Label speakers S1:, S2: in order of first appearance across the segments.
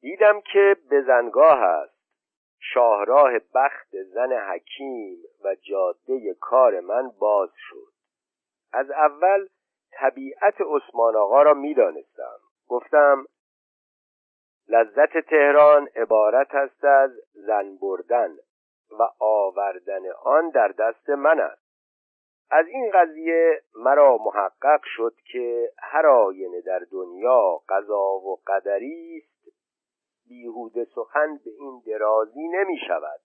S1: دیدم که بزنگاه است. شاهراه بخت زن حکیم و جاده کار من باز شد. از اول طبیعت عثمان آقا را می‌دانستم. گفتم لذت تهران عبارت است از زن بردن و آوردن آن در دست من است. از این قضیه مرا محقق شد که هر آینه در دنیا قضا و قدری است بیهوده سخن به این درازی نمی شود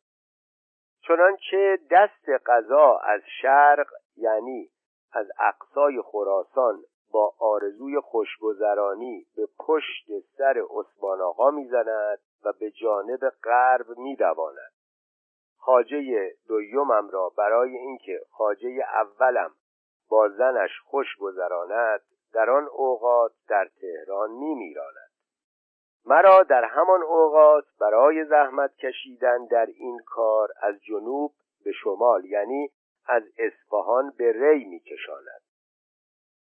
S1: چنانچه دست قضا از شرق یعنی از اقصای خراسان با آرزوی خوشگذرانی به پشت سر عثمان آقا می‌زند و به جانب غرب میدواند. خاجه دویمم را برای اینکه خاجه اولم با زنش خوش گذراند در آن اوقات در تهران میمیراند. مرا در همان اوقات برای زحمت کشیدن در این کار از جنوب به شمال یعنی از اصفهان به ری میکشاند.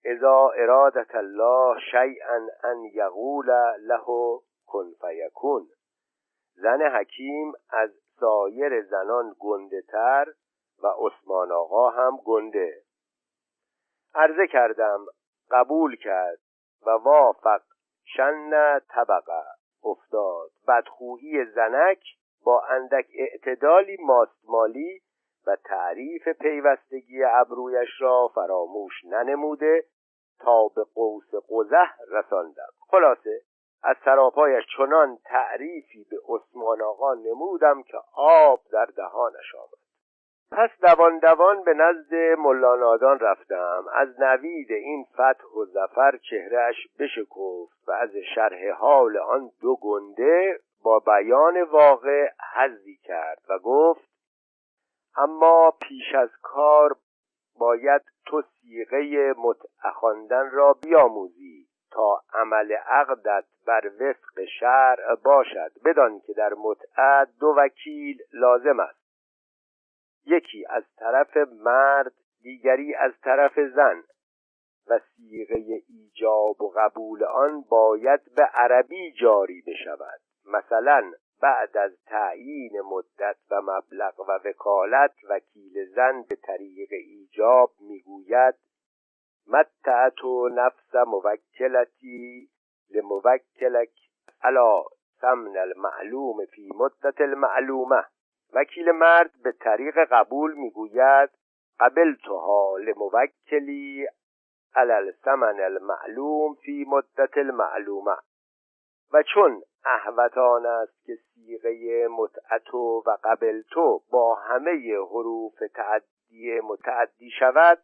S1: اذا ارادت الله شیئا ان یقول له کن فیکون. زن حکیم از سایر زنان گنده تر و عثمان آقا هم گنده. عرضه کردم قبول کرد و وافق شن طبقه. افتاد. بدخویی زنک با اندک اعتدالی ماستمالی و تعریف پیوستگی ابرویش را فراموش ننموده تا به قوس قزح رساندم. خلاصه از سراپایش چنان تعریفی به عثمان آقا نمودم که آب در دهانش آمد. پس دوان دوان به نزد ملانادان رفتم. از نوید این فتح و زفر چهرهش بشکفت و از شرح حال آن دو گنده با بیان واقع حزی کرد و گفت اما پیش از کار باید تو سیغه متعخاندن را بیاموزی تا عمل عقدت بر وفق شرع باشد بدان که در متعه دو وکیل لازم است. یکی از طرف مرد دیگری از طرف زن. و سیغه ایجاب و قبول آن باید به عربی جاری بشود. مثلا بعد از تعیین مدت و مبلغ و وکالت وکیل زن به طریق ایجاب می‌گوید متعت نفس موکلتی لموکلک علا ثمن المعلوم فی مدت المعلومه. وکیل مرد به طریق قبول می‌گوید قبلتها لموکلی علی الثمن المعلوم فی مدت المعلومه. و چون احوتان است که سیغه متعتو و قبلتو با همه حروف تعدی متعدی شود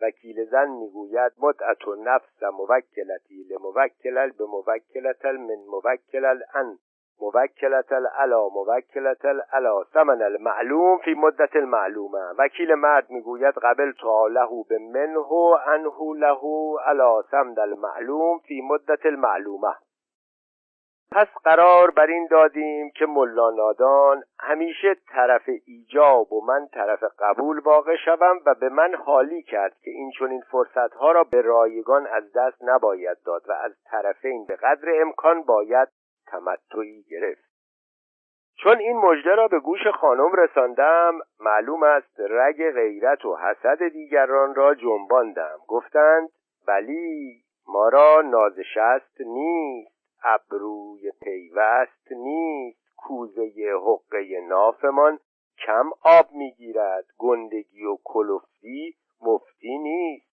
S1: وکیل زن می‌گوید متعت نفس موکلتی لموکلل به موکلت من موکلل ان. موکلت علا موکلت علا ثمن المعلوم فی مدت المعلومه. وکیل مرد می‌گوید قبل تا له به منه انه له علا. ثمن المعلوم فی مدت المعلومه. پس قرار بر این دادیم که ملا نادان همیشه طرف ایجاب و من طرف قبول واقع شوم و به من حالی کرد که این چنین فرصتها را به رایگان از دست نباید داد و از طرفین به قدر امکان باید تمتعی گرفت. چون این مژده را به گوش خانم رساندم معلوم است رگ غیرت و حسد دیگران را جنباندم. گفتند ولی ما را نازشست نیست ابروی پیوست نیست کوزه حقه نافمان کم آب می‌گیرد گندگی و کلفتی مفتی نیست.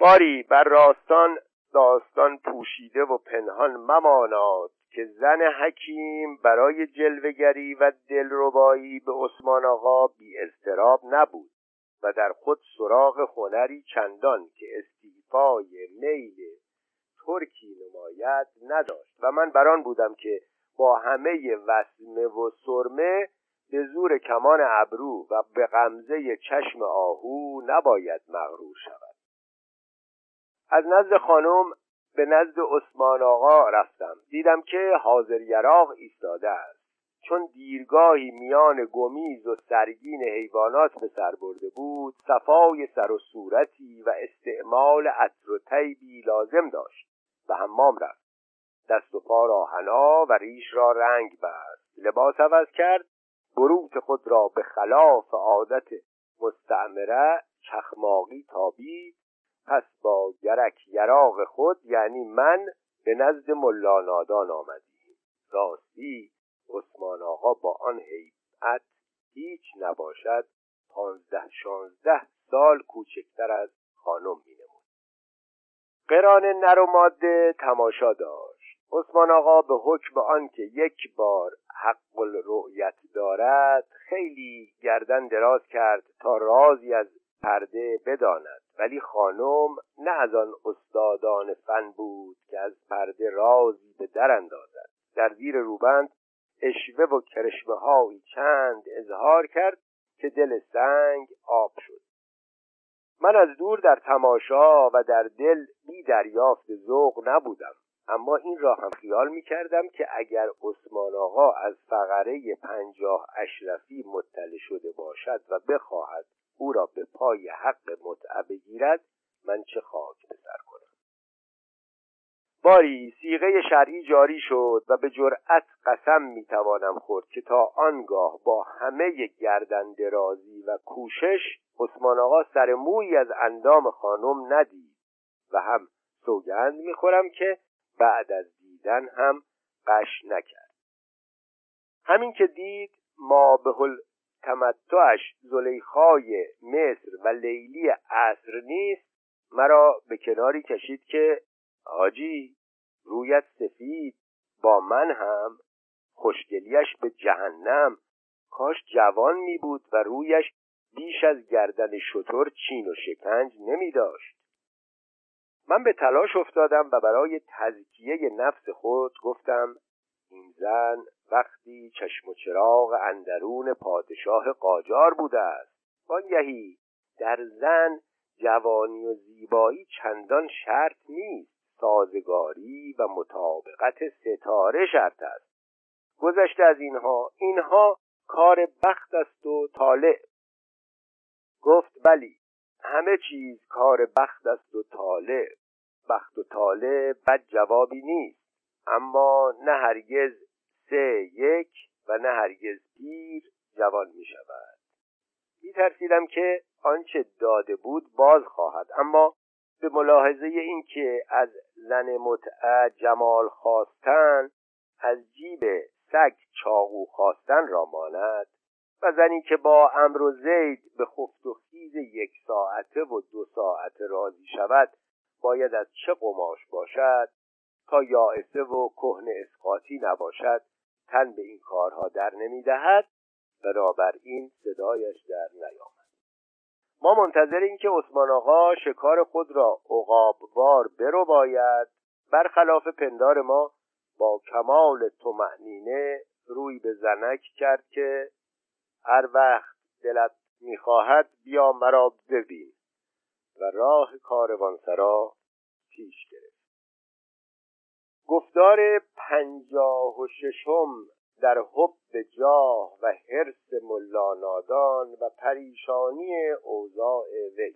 S1: باری بر راستان داستان پوشیده و پنهان مماناد. که زن حکیم برای جلوگری و دلربایی به عثمان آقا بی اضطراب نبود و در خود سراغ هنری چندان که استیفای میل ترکی نماید نداشت. و من بران بودم که با همه وسمه و سرمه به زور کمان ابرو و به غمزه چشم آهو نباید مغرور شود. از نزد خانم به نزد عثمان آقا رفتم. دیدم که حاضر یراق ایستاده است. چون دیرگاهی میان گمیز و سرگین حیوانات به سر برده بود صفای سر و صورتی و استعمال عطر و طیبی لازم داشت به حمام رفت. دست و پا را حنا و ریش را رنگ بست. لباس عوض کرد بروت خود را به خلاف عادت مستعمره چخماقی تابید پس با گرک یراق خود یعنی من به نزد ملا نادان راستی عثمان آقا با آن هیئت هیچ نباشد. پانزده شانزده سال کوچکتر از خانم مینمود. قران نر و ماده تماشا داشت. عثمان آقا به حکم آنکه یک بار حق الرؤیت دارد خیلی گردن دراز کرد تا رازی از پرده بداند. ولی خانم نه از آن استادان فن بود که از پرده رازی به در اندازد. در زیر روبند اشوه و کرشمه هایی چند اظهار کرد که دل سنگ آب شد. من از دور در تماشا و در دل بی دریافت ذوق نبودم. اما این را هم خیال می کردم که اگر عثمان آقا از فقره پنجاه اشرفی مطلع شده باشد و بخواهد او را به پای حق متعه بگیرد من چه خاک به سر کنم؟ باری سیغه شرعی جاری شد و به جرأت قسم می‌توانم خورد که تا آنگاه با همه گردن درازی و کوشش عثمان آقا سر موی از اندام خانم ندید و هم سوگند می‌خورم که بعد از دیدن هم قش نکرد. همین که دید ما به تمتعش زلیخای مصر و لیلی عصر نیست مرا به کناری کشید که حاجی رویت سفید با من هم خوشگلیش به جهنم. کاش جوان می بود و رویش بیش از گردن شطور چین و شکنج نمی داشت. من به تلاش افتادم و برای تزکیه نفس خود گفتم این زن وقتی چشم و چراغ اندرون پادشاه قاجار بوده است. وانگهی در زن جوانی و زیبایی چندان شرط نیست. سازگاری و مطابقت ستاره شرط است. گذشته از اینها اینها کار بخت است و طالع. گفت بلی همه چیز کار بخت است و طالع. بخت و طالع بد جوابی نیست. اما نه هرگز سه یک و نه هرگز پیر جوان می شود می ترسیدم که آنچه داده بود باز خواهد اما به ملاحظه اینکه از زن متعه جمال خواستن از جیب سگ چاقو خواستن را ماند و زنی که با امر و زید به خفت و خیز یک ساعته و دو ساعته راضی شود باید از چه قماش باشد تا یائسه و کهن اسقاطی نباشد؟ تن به این کارها در نمی‌دهد بنابراین صدایش در نیامد. ما منتظریم که عثمان آقا شکار خود را عقابوار برو باید برخلاف پندار ما با کمال تمعنینه روی به زنک کرد که هر وقت دلت می‌خواهد بیا مرا ببین و راه کاروانسرا پیش گرفت. گفتار پنجاه و ششم در حب جاه و حرس ملانادان و پریشانی اوضاع وی.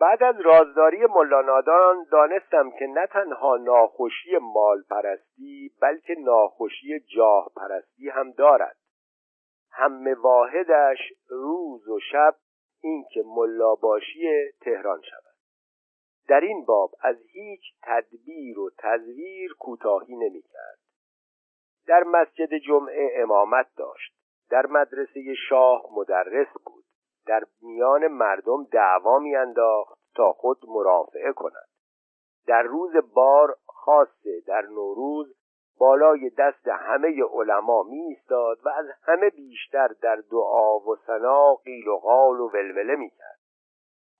S1: بعد از رازداری ملانادان دانستم که نه تنها ناخوشی مال پرستی بلکه ناخوشی جاه پرستی هم دارد. هم واحدش روز و شب اینکه ملاباشی تهران شود. در این باب از هیچ تدبیر و تزویر کوتاهی نمی‌کرد. در مسجد جمعه امامت داشت. در مدرسه شاه مدرس بود. در میان مردم دعوا میانداخت تا خود مرافعه کند. در روز بار خاصه در نوروز بالای دست همه علما می ایستاد و از همه بیشتر در دعا و ثنا قیل و قال و ولوله می کرد.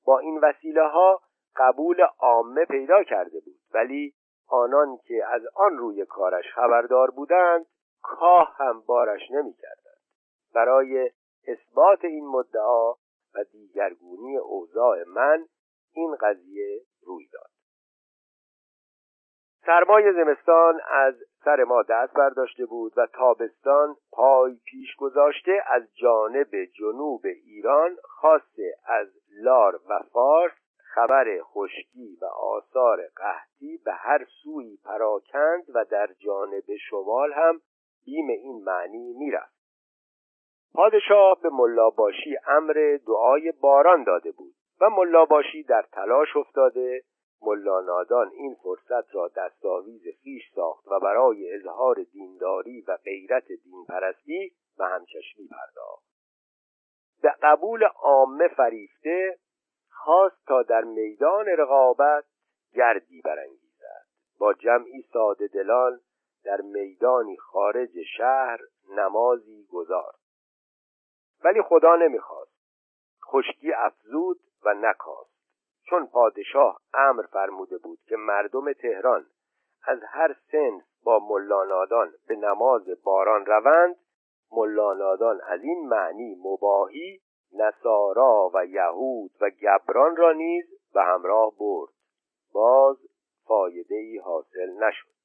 S1: با این وسیله ها قبول عامه پیدا کرده بود. ولی آنان که از آن روی کارش خبردار بودند کاه هم بارش نمی‌کردند. برای اثبات این مدعا و دیگرگونی اوضاع من این قضیه روی داد. سرمای زمستان از سر ما دست برداشته بود و تابستان پای پیش گذاشته از جانب جنوب ایران خاصه از لار و فارس خبر خشکی و آثار قحطی به هر سوی پراکند و در جانب شمال هم بیم این معنی می‌رفت. پادشاه به ملاباشی امر دعای باران داده بود و ملاباشی در تلاش افتاده. ملا نادان این فرصت را دستاویز خیش ساخت و برای اظهار دینداری و غیرت دین پرستی و همچشمی پرداخت. به قبول عامه فریفته خواست تا در میدان رقابت گردی برانگیزد. با جمعی ساده دلان در میدانی خارج شهر نمازی گذارد. ولی خدا نمی‌خواست. خشکی افزود و نکاست. چون پادشاه امر فرموده بود که مردم تهران از هر سن با ملانادان به نماز باران روند ملانادان از این معنی مباهی نصارا و یهود و گبران را نیز به همراه برد. باز فایده ای حاصل نشد.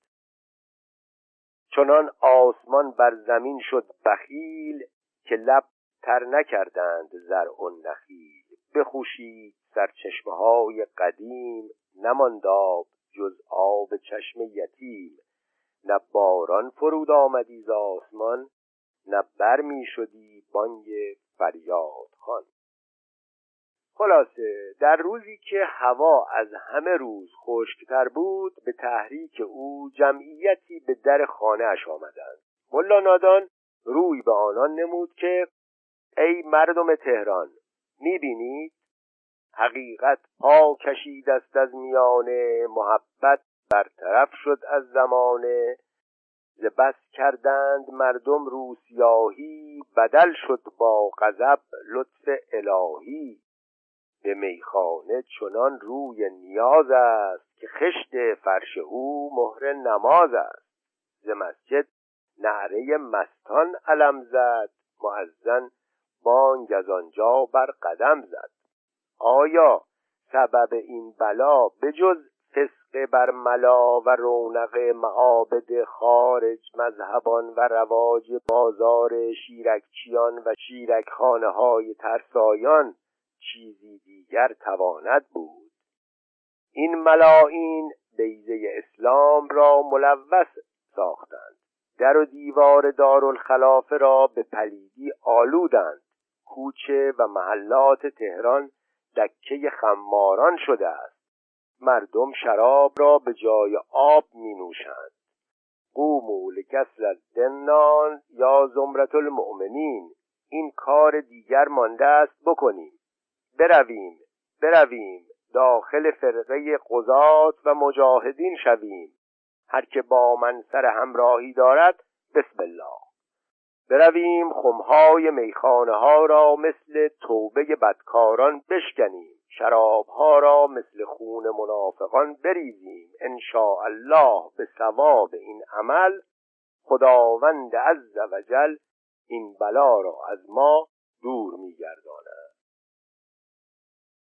S1: چنان آسمان بر زمین شد بخیل که لب تر نکردند زر و نخیل. بخوشید سرچشمه های قدیم نمانداب جز آب چشم یتیم. نه باران فرود آمدی ز آسمان نه بر می شدی بانگ فریاد خان خلاصه در روزی که هوا از همه روز خشکتر بود به تحریک او جمعیتی به در خانه اش آمدند. ملا نادان روی به آنان نمود که ای مردم تهران می‌بینید؟ حقیقت پا کشید است از میانه محبت برطرف شد از زمانه ز بس کردند مردم روسیاهی بدل شد با غضب لطف الهی. به میخانه چنان روی نیاز است که خشت فرش او مهر نماز است. ز مسجد نعره مستان علم زد معزن بانگ از آنجا بر قدم زد. آیا سبب این بلا بجز فسق بر ملا و رونق معابد خارج مذهبان و رواج بازار شیرکچیان و شیرکخانه های ترسایان چیزی دیگر تواند بود. این ملاعین بیزه اسلام را ملوث ساختند. در و دیوار دارالخلافه را به پلیدی آلودند. کوچه و محلات تهران دکه خماران شده است. مردم شراب را به جای آب می نوشند قومو لکسل الدنان یا زمرت المؤمنین. این کار دیگر مانده است بکنیم. برویم برویم. داخل فرقه قضات و مجاهدین شویم. هر که با من سر همراهی دارد بسم الله. برویم خمهای میخانه ها را مثل توبه بدکاران بشکنیم. شرابها را مثل خون منافقان بریزیم. ان الله به ثواب این عمل. خداوند عز وجل این بلا را از ما دور میگرداند.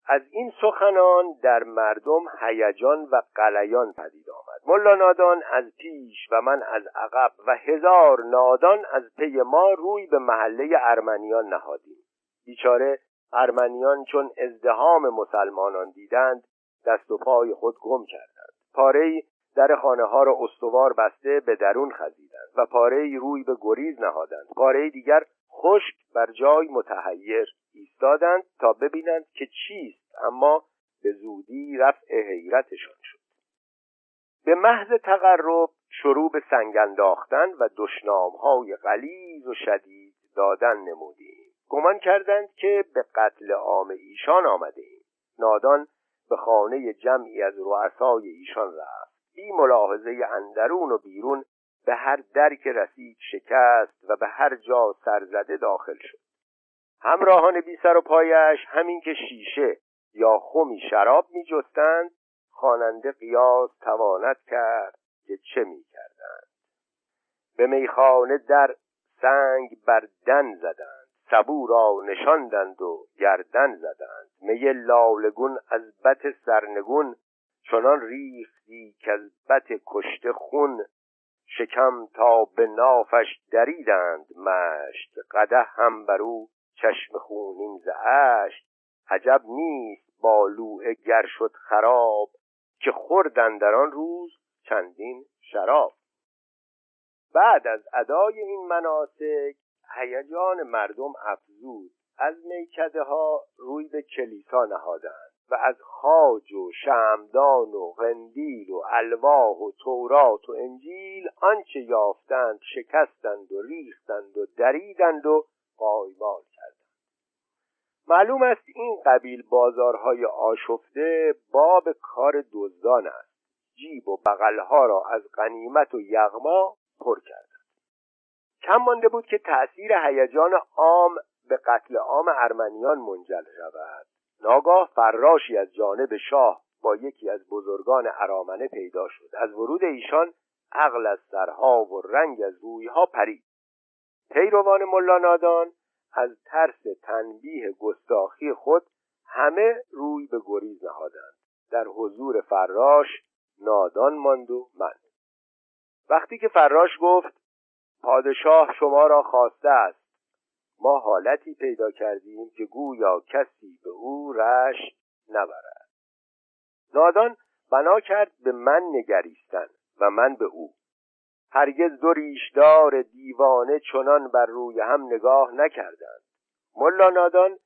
S1: از این سخنان در مردم هیجان و قلیان پدید آمد. ملا نادان از پیش و من از عقب و هزار نادان از پی ما روی به محله ارمنیان نهادیم. بیچاره ارمنیان چون ازدهام مسلمانان دیدند دست و پای خود گم کردند. پاره در خانه ها را استوار بسته به درون خزیدند و پاره روی به گریز نهادند. پاره دیگر خشک بر جای متحیر ایستادند تا ببینند که چیست اما به زودی رفع حیرتشان شد. به محض تقرب شروع به سنگ انداختن و دشنامهای غلیظ و شدید دادن نمودیم. گمان کردند که به قتل عام ایشان آمده ایم. نادان به خانه جمعی از رؤسای ایشان رفت. بی ملاحظه اندرون و بیرون به هر در که رسید شکست و به هر جا سرزده داخل شد. همراهان بی سر و پایش همین که شیشه یا خمی شراب می جستند خواننده قیاس تواند کرد که چه می کردند. به میخانه در سنگ بر دن زدند. سبو را نشاندند و گردن زدند. می لالگون از بت سرنگون چنان ریختی که از بت کشته خون. شکم تا به نافش دریدند مشت قده هم بر او چشم خونین ز عجب نیست بالوعه گر شد خراب که خوردن در آن روز چندین شراب. بعد از ادای این مناسک هیجان مردم افزود. از میکده ها روی به کلیسا نهادند و از خاج و شمدان و غندیل و الواح و تورات و انجیل آنچه یافتند شکستند و ریختند و دریدند و قایمال کردند. معلوم است این قبیل بازارهای آشفته باب کار دزدان است. جیب و بغلها را از غنیمت و یغما پر کردند کم مانده بود که تأثیر هیجان عام به قتل عام ارمنیان منجل شود. ناگاه فراشی از جانب شاه با یکی از بزرگان ارامنه پیدا شد. از ورود ایشان عقل از سرها و رنگ از رویها پرید. پیروان ملا نادان از ترس تنبیه گستاخی خود همه روی به گریز نهادند. در حضور فراش نادان ماند و من. وقتی که فراش گفت پادشاه شما را خواسته است. ما حالتی پیدا کردیم که گویا کسی به او رشت نبرد. نادان بنا کرد به من نگریستن و من به او. هرگز دو ریشدار دیوانه چنان بر روی هم نگاه نکردند. ملا نادان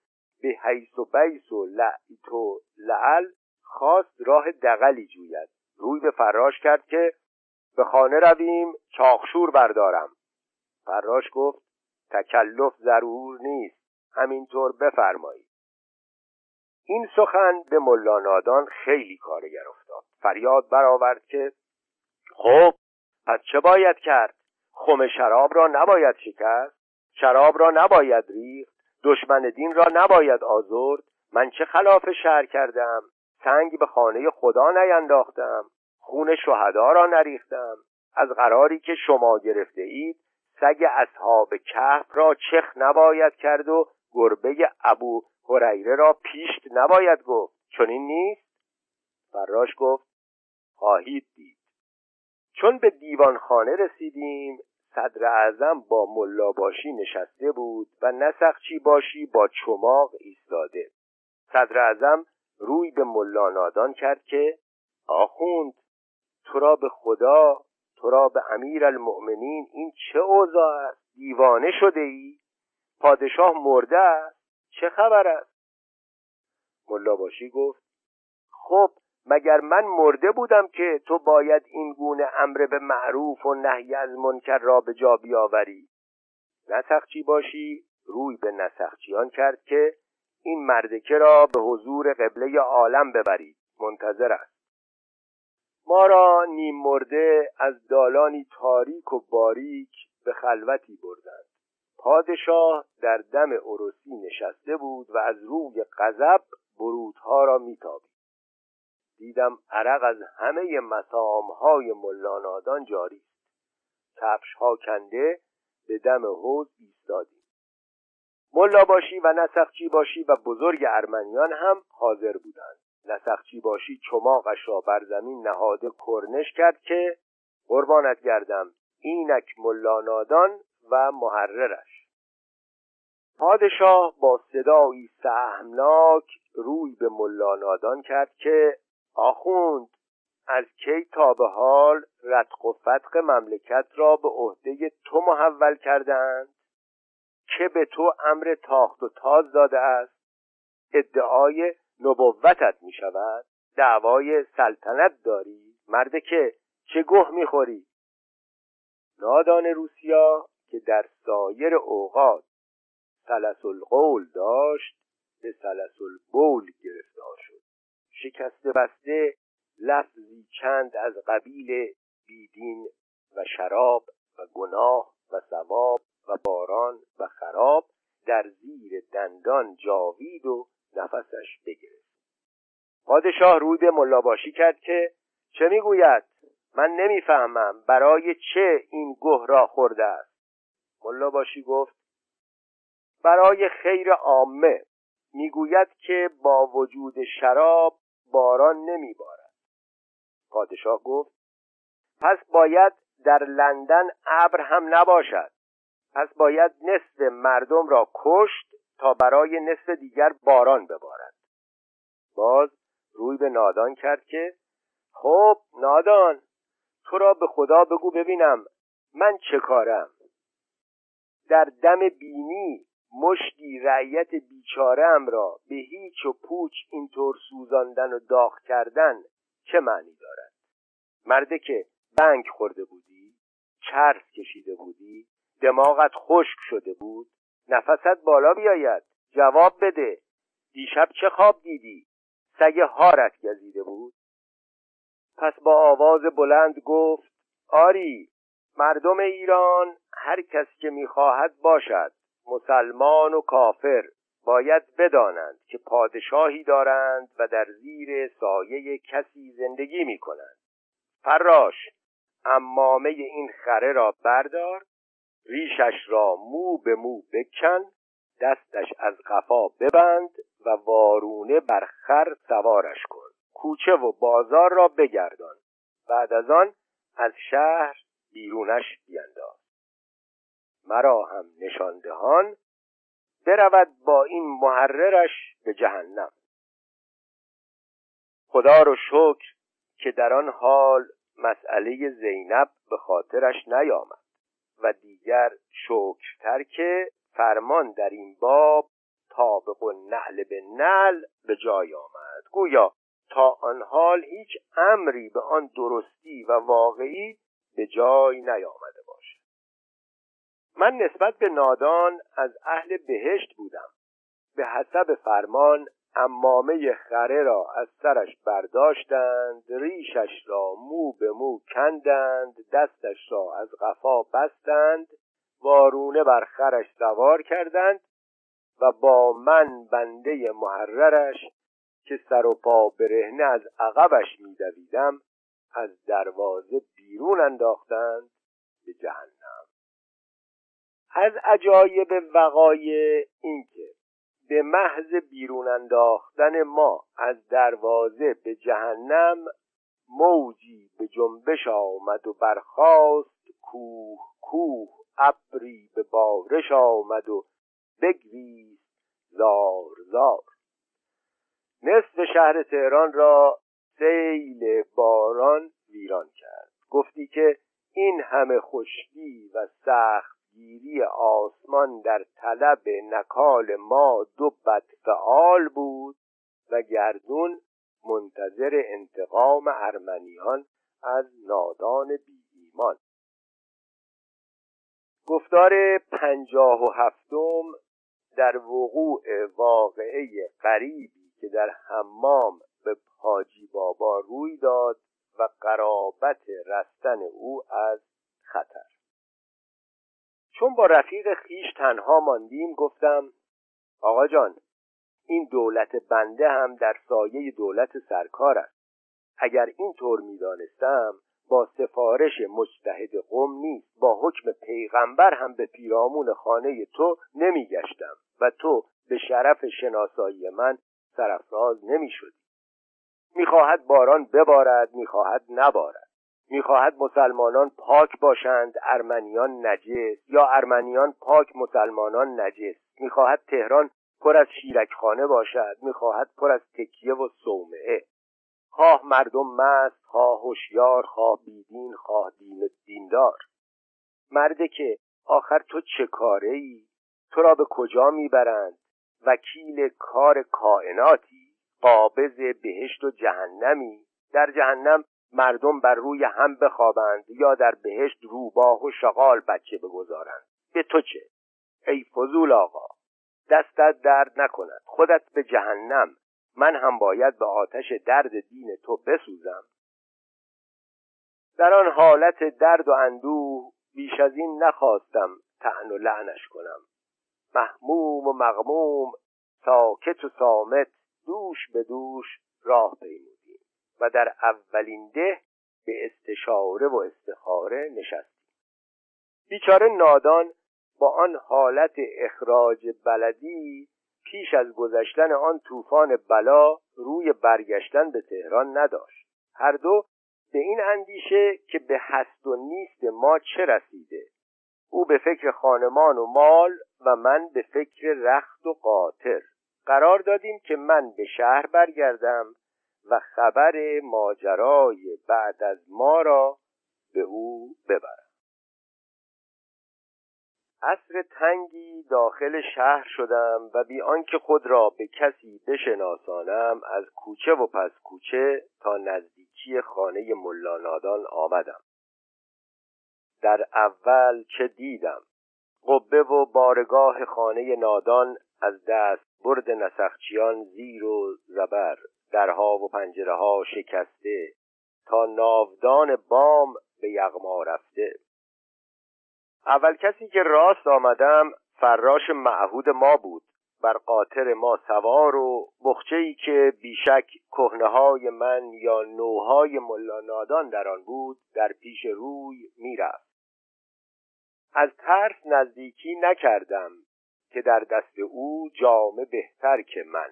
S1: به حیث و بیس و لعیت و لعل خواست راه دقلی جوید. روی به فراش کرد که به خانه رویم چاخشور بردارم. فراش گفت تکلف ضرور نیست. همینطور بفرمایید. این سخن به ملا نادان خیلی کارگر افتاد. فریاد برآورد که خب پس چه باید کرد؟ خم شراب را نباید شکست؟ شراب را نباید ریخت؟ دشمن دین را نباید آزرد؟ من چه خلاف شهر کردم؟ سنگ به خانه خدا نینداختم؟ خون شهدا را نریختم؟ از قراری که شما گرفته اید سگ اصحاب کهف را چخ نباید کرد و گربه ابو هریره را پیشت نباید گفت. چون این نیست؟ فراش گفت خواهید دید. چون به دیوانخانه رسیدیم صدر اعظم با ملا باشی نشسته بود و نسخچی باشی با چماق ایستاده. صدر اعظم روی به ملا نادان کرد که آخوند تو را به خدا تو را به امیر المؤمنین این چه اوضاع است؟ دیوانه شده ای پادشاه مرده است؟ چه خبر است؟ ملا باشی گفت خب مگر من مرده بودم که تو باید این گونه امر به معروف و نهی از منکر را به جا بیاوری؟ نسخچی باشی روی به نسخچیان کرد که این مردکه را به حضور قبله عالم ببرید. منتظر است. ما را نیم مرده از دالانی تاریک و باریک به خلوتی بردند. پادشاه در دم عروسی نشسته بود و از روی غضب برودها را میتابید. دیدم عرق از همه مسامهای ملانادان جاری است. کفش ها کنده به دم حوز ایستادیم. ملا باشی و نسخچی باشی و بزرگ ارمنیان هم حاضر بودند. نسخچی باشی چماقش را بر زمین نهاده کرنش کرد که قربانت گردم اینک ملانادان و محررش. پادشاه با صدایی سهمناک روی به ملانادان کرد که آخوند از کی تا به حال رتق و فتق مملکت را به عهده تو محول کردند؟ که به تو امر تاخت و تاز داده است؟ ادعای نبوتت می شود دعوای سلطنت داری؟ مرد که چه گه می‌خوری؟ نادان روسیا که در سایر اوقات سلس القول داشت به سلس البول گرفتار شد. شکسته بسته لفظی چند از قبیل بیدین و شراب و گناه و ثواب و باران و خراب در زیر دندان جاوید و نفسش بگرفت پادشاه روی به ملاباشی کرد که چه می‌گوید؟ من نمی‌فهمم برای چه این گه را خورده است. ملاباشی گفت برای خیر عامه می‌گوید که با وجود شراب باران نمیبارد. پادشاه گفت پس باید در لندن ابر هم نباشد. پس باید نصف مردم را کشت تا برای نصف دیگر باران ببارد. باز روی به نادان کرد که خب نادان تو را به خدا بگو ببینم من چه کارم. در دم بینی مشتی رعیت بیچاره ام را به هیچ و پوچ اینطور سوزاندن و داغ کردن چه معنی دارد؟ مرده که بنگ خورده بودی چرس کشیده بودی دماغت خشک شده بود نفست بالا بیاید. جواب بده. دیشب چه خواب دیدی؟ سگ هارت گزیده بود. پس با آواز بلند گفت آری مردم ایران هر کس که می‌خواهد باشد مسلمان و کافر باید بدانند که پادشاهی دارند و در زیر سایه کسی زندگی می کنند فراش امامه این خره را بردار ریشش را مو به مو بکن دستش از قفا ببند و وارونه بر خر سوارش کن. کوچه و بازار را بگردان. بعد از آن از شهر بیرونش بینداز. مرا هم نشاندهان برود با این محررش به جهنم. خدا رو شکر که در آن حال مسئله زینب به خاطرش نیامد. و دیگر شکرتر که فرمان در این باب طابق و نعل به نعل به جای آمد. گویا تا آن حال هیچ امری به آن درستی و واقعی به جای نیامده باشد. من نسبت به نادان از اهل بهشت بودم. به حسب فرمان امامه خره را از سرش برداشتند ریشش را مو به مو کندند دستش را از قفا بستند وارونه بر خرش سوار کردند و با من بنده محررش که سر و پا برهنه از عقبش میدویدم از دروازه بیرون انداختند به جهنم. از عجایب وقایع اینکه به محض بیرون انداختن ما از دروازه به جهنم موجی به جنبش آمد و برخاست کوه کوه ابری به بارش آمد و بگریست زار زار. نصف شهر تهران را سیل باران ویران کرد. گفتی که این همه خشکی و سخت گیری آسمان در طلب نکال ما دو بدفعال بود و گردون منتظر انتقام ارمنیان از نادان بی ایمان. گفتار پنجاه و هفتم در وقوع واقعه غریبی که در حمام به حاجی بابا روی داد و قرابت رستن او از خطر. چون با رفیق خیش تنها ماندیم گفتم آقا جان این دولت بنده هم در سایه دولت سرکار است. اگر این طور می‌دانستم با سفارش مجتهد قوم نیست با حکم پیغمبر هم به پیرامون خانه تو نمیگشتم و تو به شرف شناسایی من سرفراز نمی شدی می‌خواهد باران ببارد می‌خواهد نبارد. می‌خواهد مسلمانان پاک باشند ارمنیان نجس یا ارمنیان پاک مسلمانان نجس. می‌خواهد تهران پر از شیرکخانه باشد می‌خواهد پر از تکیه و صومعه. خواه مردم مست خواه هوشیار خواه بیدین خواه دین دیندار. مرده که آخر تو چه کاره ای تو را به کجا می‌برند؟ وکیل کار کائناتی قابض بهشت و جهنمی. در جهنم مردم بر روی هم بخوابند یا در بهشت روباه و شغال بچه بگذارند. به تو چه؟ ای فضول آقا دستت درد نکند. خودت به جهنم. من هم باید به آتش درد دین تو بسوزم. در آن حالت درد و اندوه بیش از این نخواستم تن و لعنش کنم. محموم و مغموم ساکت و سامت دوش به دوش راه پیمودیم و در اولین ده به استشاره و استخاره نشستیم. بیچاره نادان با آن حالت اخراج بلدی پیش از گذشتن آن طوفان بلا روی برگشتن به تهران نداشت. هر دو به این اندیشه که به هست و نیست ما چه رسیده؟ او به فکر خانمان و مال و من به فکر رخت و قاطر. قرار دادیم که من به شهر برگردم و خبر ماجرای بعد از ما را به او ببرم. عصر تنگی داخل شهر شدم و بی آنکه خود را به کسی بشناسانم از کوچه و پس کوچه تا نزدیکی خانه ملانادان آمدم. در اول چه دیدم؟ قبه و بارگاه خانه نادان از دست برد نسخچیان زیر و زبر. درها و پنجره ها شکسته تا ناودان بام به یغما رفته. اول کسی که راست آمدم فراش معهود ما بود. بر قاطر ما سوار و بخچه ای که بیشک کهنه های من یا نوهای ملانادان در آن بود در پیش روی می‌رفت. از ترس نزدیکی نکردم که در دست او جامه بهتر که من.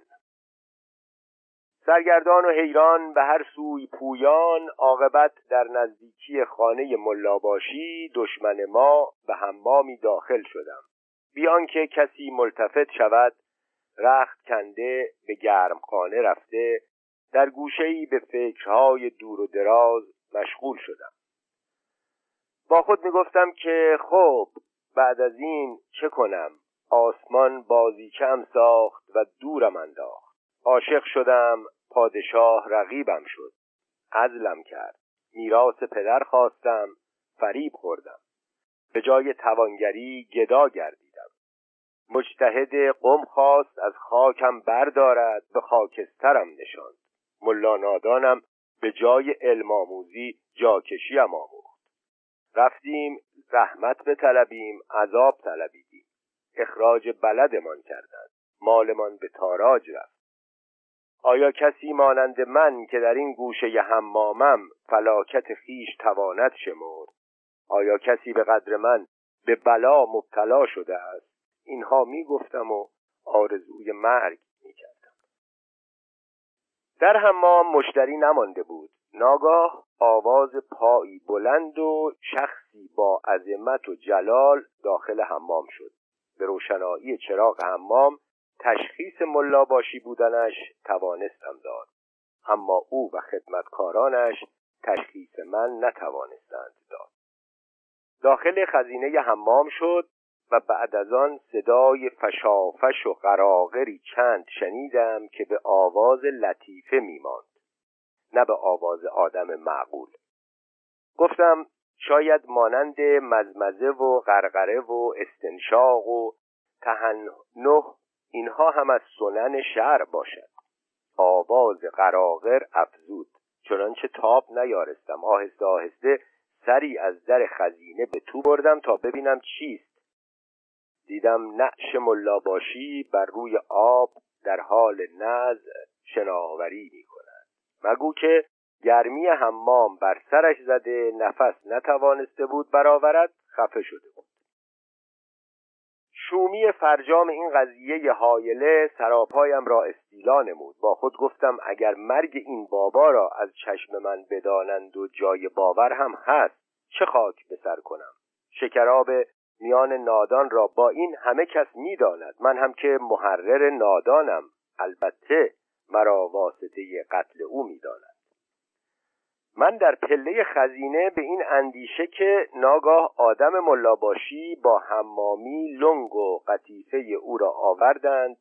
S1: سرگردان و حیران به هر سوی پویان عاقبت در نزدیکی خانه ملاباشی دشمن ما به حمامی داخل شدم. بیان که کسی ملتفت شود رخت کنده به گرمخانه رفته در گوشه‌ای به فکرهای دور و دراز مشغول شدم. با خود می‌گفتم که خب بعد از این چه کنم؟ آسمان بازی کم ساخت و دورم انداخت. عاشق شدم پادشاه رقیبم شد. عزلم کرد. میراث پدر خواستم فریب خوردم. به جای توانگری گدا گردیدم. مجتهد قم خواست از خاکم بردارد به خاکسترم نشاند. ملا نادانم به علم علمآموزی جاکشیم آموخت. رفتیم رحمت بطلبیم عذاب طلبیدیم. اخراج بلدمان کردند. مالمان به تاراج رفت. آیا کسی مانند من که در این گوشه حمامم فلاکت خیش تواند شمرد؟ آیا کسی به قدر من به بلا مبتلا شده است؟ اینها می‌گفتم و آرزوی مرگ می‌کردم. در حمام مشتری نمانده بود. ناگاه آواز پایی بلند و شخصی با عظمت و جلال داخل حمام شد. به روشنایی چراغ حمام تشخیص ملاباشی بودنش توانستم داد. اما او و خدمتکارانش تشخیص من نتوانستند داد. داخل خزینه حمام شد و بعد از آن صدای فشافش و قراغری چند شنیدم که به آواز لطیفه میماند. نه به آواز آدم معقول. گفتم شاید مانند مزمزه و غرغره و استنشاق و تهنه اینها هم از سنن شهر باشد آواز قراغر افزود چنانچه تاب نیارستم. آهسته آهسته سری از در خزینه به تو بردم تا ببینم چیست. دیدم نعش ملاباشی بر روی آب در حال نز شناوری می کند مگو که گرمی حمام بر سرش زده نفس نتوانسته بود برآورد خفه شده بود. شومی فرجام این قضیه حایله سراپایم را استیلا نمود. با خود گفتم اگر مرگ این بابا را از چشم من بدانند و جای باور هم هست چه خاک به سر کنم؟ شکراب میان نادان را با این همه کس می‌داند. من هم که محرر نادانم البته مرا واسطه قتل او می‌داند. من در پله خزینه به این اندیشه که ناگاه آدم ملاباشی با حمامی لنگ و قطیفه او را آوردند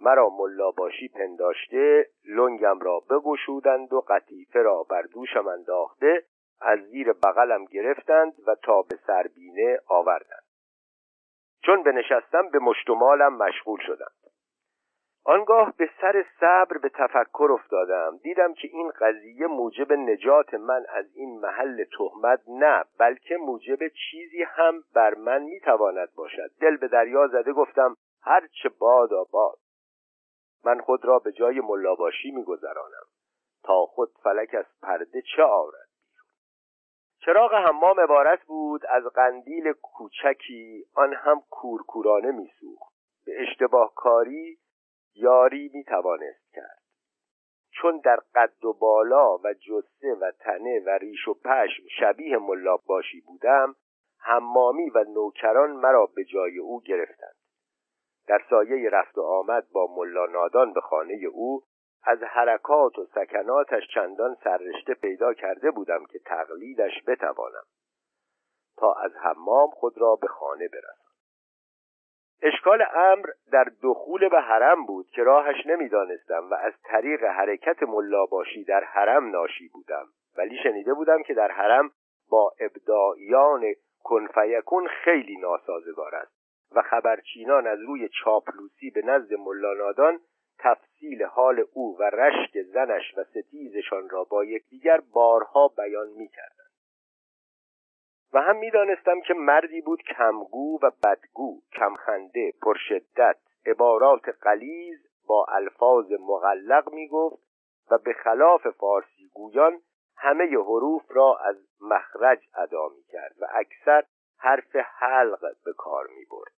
S1: مرا ملاباشی پنداشته لنگم را بگشودند و قطیفه را بر دوشم انداخته از زیر بغلم گرفتند و تا به سربینه آوردند. چون بنشستم به مشتمالم مشغول شدم. آنگاه به سر صبر به تفکر افتادم. دیدم که این قضیه موجب نجات من از این محل تهمت نه بلکه موجب چیزی هم بر من می‌تواند باشد. دل به دریا زده گفتم هرچه باد آباد. من خود را به جای ملاباشی میگذرانم. تا خود فلک از پرده چه آورد؟ چراغ حمام عبارت بود از قندیل کوچکی آن هم کورکورانه میسوخت. به اشتباه کاری یاری می توانست کرد. چون در قد و بالا و جسه و تنه و ریش و پشم شبیه ملاب باشی بودم حمامی و نوکران مرا به جای او گرفتند. در سایه رفت و آمد با ملا نادان به خانه او از حرکات و سکناتش چندان سررشته پیدا کرده بودم که تقلیدش بتوانم تا از حمام خود را به خانه برسم. اشکال امر در دخول به حرم بود که راهش نمی‌دانستم و از طریق حرکت ملاباشی در حرم ناشی بودم. ولی شنیده بودم که در حرم با ابداعیان کنفیکون خیلی ناسازگار است و خبرچینان از روی چاپلوسی به نزد ملانادان تفصیل حال او و رشک زنش و ستیزشان را با یکدیگر بارها بیان می‌کردند. و هم می‌دانستم که مردی بود کمگو و بدگو کمخنده پرشدت عبارات قلیز با الفاظ مغلق می‌گفت و به خلاف فارسی گویان همه حروف را از مخرج ادا می کرد و اکثر حرف حلق به کار می برد.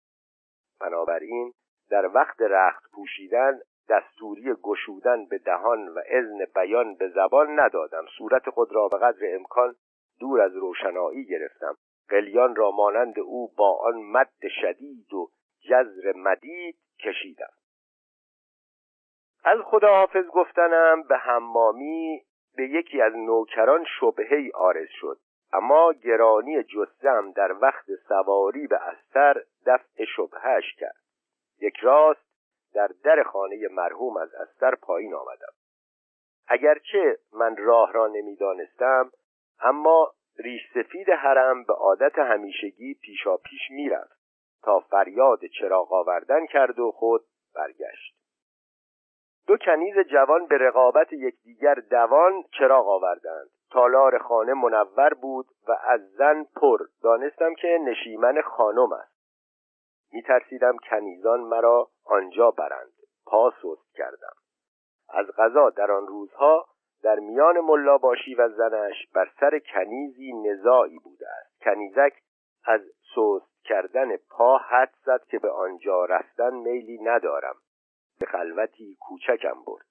S1: بنابراین در وقت رخت پوشیدن دستوری گشودن به دهان و اذن بیان به زبان ندادم صورت خود را به قدر امکان دور از روشنایی گرفتم. قلیان را مانند او با آن مد شدید و جزر مدید کشیدم. از خداحافظ گفتنم به حمامی به یکی از نوکران شبهی آرز شد. اما گرانی جسم در وقت سواری به استر دفع شبهش کرد. یک راست در در خانه مرحوم از استر پایین آمدم. اگرچه من راه را نمی‌دانستم اما ریش سفید حرم به عادت همیشگی پیشا پیش می‌رفت تا فریاد چراغ آوردن کرد و خود برگشت. دو کنیز جوان به رقابت یکدیگر دوان چراغ آوردند. تالار خانه منور بود و از زن پر. دانستم که نشیمن خانم است. میترسیدم کنیزان مرا آنجا برند. پا سست کردم. از غذا در آن روزها در میان ملاباشی و زنش بر سر کنیزی نزاعی بوده است. کنیزک از سست کردن پا حد زد که به آنجا رفتن میلی ندارم. به خلوتی کوچکم برد.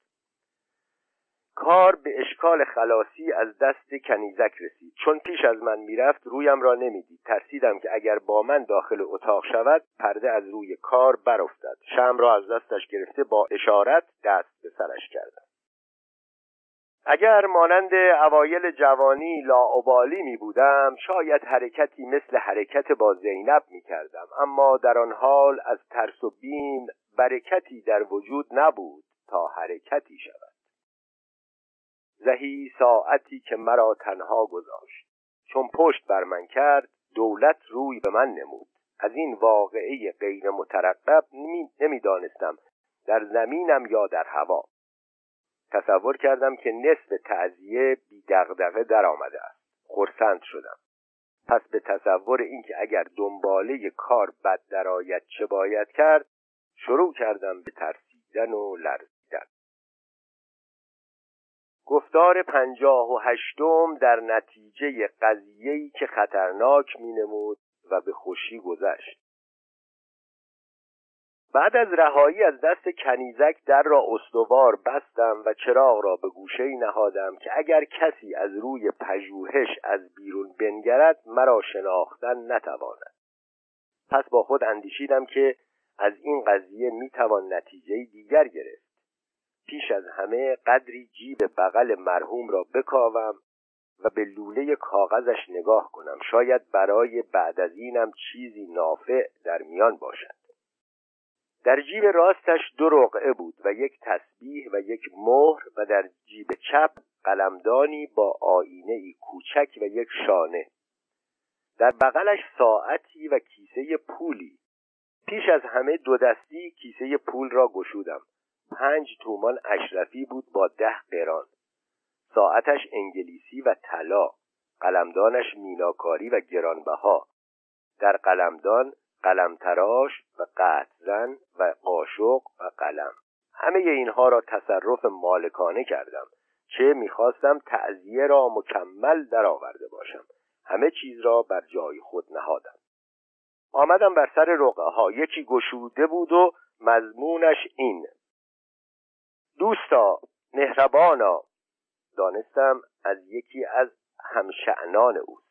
S1: کار به اشکال خلاصی از دست کنیزک رسید. چون پیش از من می‌رفت رویم را نمی‌دید. ترسیدم که اگر با من داخل اتاق شود پرده از روی کار برافتد. شم را از دستش گرفته با اشارت دست به سرش کردم. اگر مانند اوایل جوانی لاعبالی می بودم شاید حرکتی مثل حرکت با زینب می کردم اما در آن حال از ترس و بیم برکتی در وجود نبود تا حرکتی شود. زهی ساعتی که مرا تنها گذاشت. چون پشت بر من کرد دولت روی به من نمود. از این واقعه غیر مترقب نمی‌دانستم در زمینم یا در هوا. تصور کردم که نصف تعذیه بی دغدغه در آمده است. خرسند شدم. پس به تصور اینکه اگر دنباله کار بد درآید چه باید کرد شروع کردم به ترسیدن و لرزیدن. گفتار پنجاه و هشتم در نتیجه قضیه‌ای که خطرناک مینمود و به خوشی گذشت. بعد از رهایی از دست کنیزک در را استوار بستم و چراغ را به گوشه نهادم که اگر کسی از روی پژوهش از بیرون بنگرد مرا شناختن نتواند. پس با خود اندیشیدم که از این قضیه می‌توان نتیجه دیگر گرفت. پیش از همه قدری جیب بغل مرحوم را بکاوم و به لوله کاغذش نگاه کنم. شاید برای بعد از اینم چیزی نافع در میان باشد. در جیب راستش دو رقعه بود و یک تسبیح و یک مهر و در جیب چپ قلمدانی با آینه ای کوچک و یک شانه. در بغلش ساعتی و کیسه پولی. پیش از همه دو دستی کیسه پول را گشودم. پنج تومان اشرفی بود با ده قران. ساعتش انگلیسی و طلا. قلمدانش میناکاری و گرانبها. در قلمدان قلمتراش و قطزن و قاشق و قلم. همه اینها را تصرف مالکانه کردم. چه می‌خواستم تعذیه را مکمل درآورده باشم. همه چیز را بر جای خود نهادم. آمدم بر سر رقعه ها یکی گشوده بود و مضمونش این. دوستا مهربانا. دانستم از یکی از همشعنان اوست.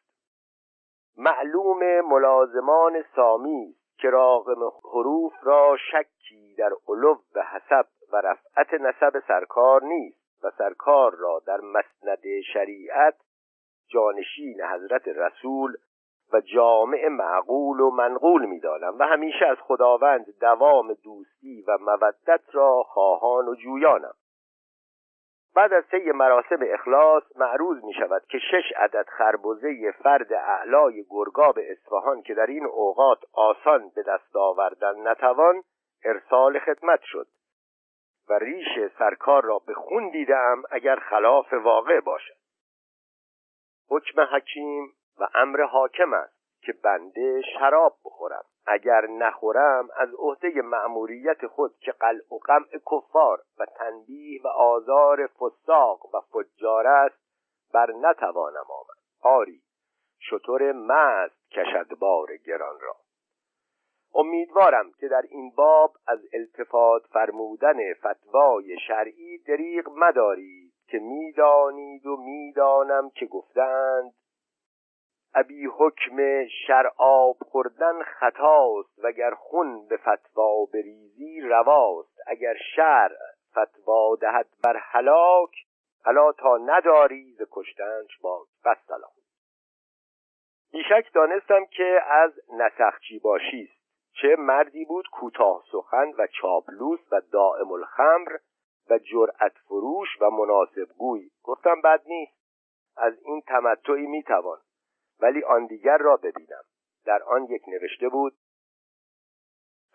S1: معلوم ملازمان سامی که راقم حروف را شکی در علو و حسب و رفعت نسب سرکار نیست و سرکار را در مسند شریعت جانشین حضرت رسول و جامع معقول و منقول می‌دانم و همیشه از خداوند دوام دوستی و مودت را خواهان و جویانم. بعد از طی مراسم اخلاص معروض می شود که شش عدد خربزه فرد اعلای گرگاب اصفهان که در این اوقات آسان به دست آوردن نتوان ارسال خدمت شد و ریش سرکار را به خون دیدم اگر خلاف واقع باشد. حکم حکیم و امر حاکم است. که بنده شراب بخورم. اگر نخورم از عهده مأموریت خود که قلع و قمع کفار و تنبیه و آزار فساق و فجار است بر نتوانم آمد. آری شطور مست کشد بار گران را. امیدوارم که در این باب از التفات فرمودن فتوای شرعی دریغ مدارید که می‌دانید و می‌دانم که گفتند ابی حکم شراب خوردن خطاست وگر خون به فتوا بریزی رواست. اگر شرع فتوا دهد بر هلاک حالا تا نداری ز کشتنش باز بس سلام بیشک دانستم که از نسخچی باشیست چه مردی بود کوتاه سخن و چاپلوس و دائم الخمر و جرأت فروش و مناسب گوی. گفتم بد نیست. از این تمتعی می‌توان ولی آن دیگر را ببینم. در آن یک نوشته بود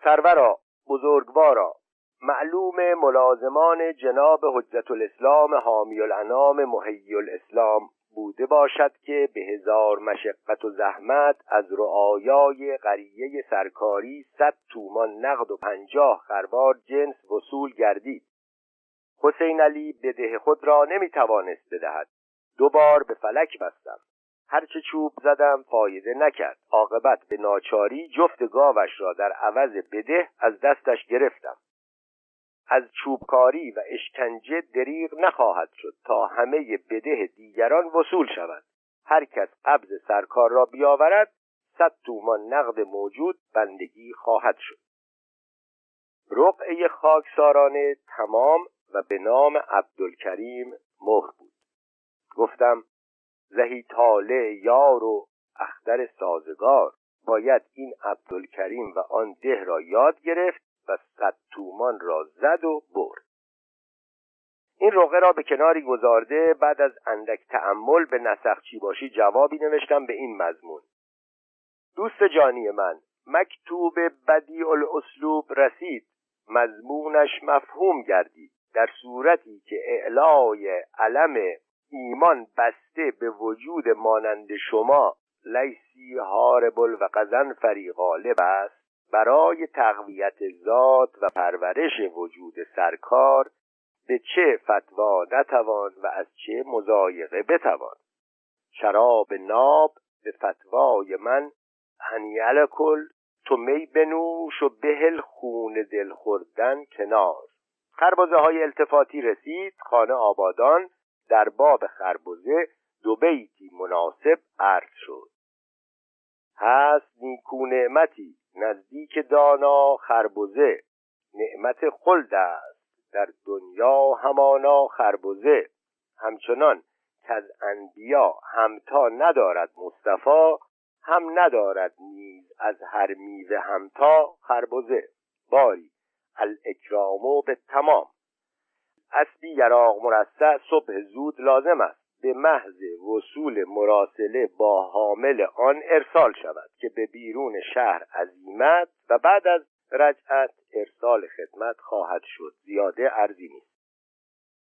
S1: سرورا بزرگوارا معلوم ملازمان جناب حجت الاسلام حامی الانام محی الاسلام بوده باشد که به هزار مشقت و زحمت از رعایای قریه سرکاری صد تومان نقد و پنجاه خروار جنس وصول گردید. حسین علی ده خود را نمی توانست بدهد. دو بار به فلک بستم. هرچه چوب زدم فایده نکرد. عاقبت به ناچاری جفت گاوش را در عوض بده از دستش گرفتم. از چوبکاری و اشکنجه دریغ نخواهد شد تا همه بده دیگران وصول شود. هر کس قبض سرکار را بیاورد صد تومان نقد موجود بندگی خواهد شد. رقعه خاکسارانه تمام و به نام عبدالکریم مهر بود. گفتم زهی طالع یار و اختر سازگار. باید این عبدالکریم و آن ده را یاد گرفت و صد تومان را زد و برد. این رقه را به کناری گذارده بعد از اندک تعمل به نسخچی باشی جوابی نوشتم به این مضمون. دوست جانی من مکتوب بدی الاسلوب رسید. مضمونش مفهوم گردید. در صورتی که اعلای علم ایمان بسته به وجود مانند شما لیسی هاربل و قزن فری غالب است. برای تقویت ذات و پرورش وجود سرکار به چه فتوا نتوان و از چه مزایقه بتوان. شراب ناب به فتوای من هنیل کل تو می بنوش و بهل خون دل خوردن کنار. خربازه های التفاتی رسید خانه آبادان در باب خربزه دو بیتی مناسب عرض شد. هست نیکو نعمتی نزدیک دانا خربزه. نعمت خلد است در دنیا همانا خربزه. همچنان که از انبیا همتا ندارد مصطفی هم ندارد نیز از هر میوه همتا خربزه. باری الاکرامو به تمام اسبی یراق مرصع صبح زود لازم است به محض وصول مراسله با حامل آن ارسال شود که به بیرون شهر عزیمت و بعد از رجعت ارسال خدمت خواهد شد. زیاده ارزی نیست.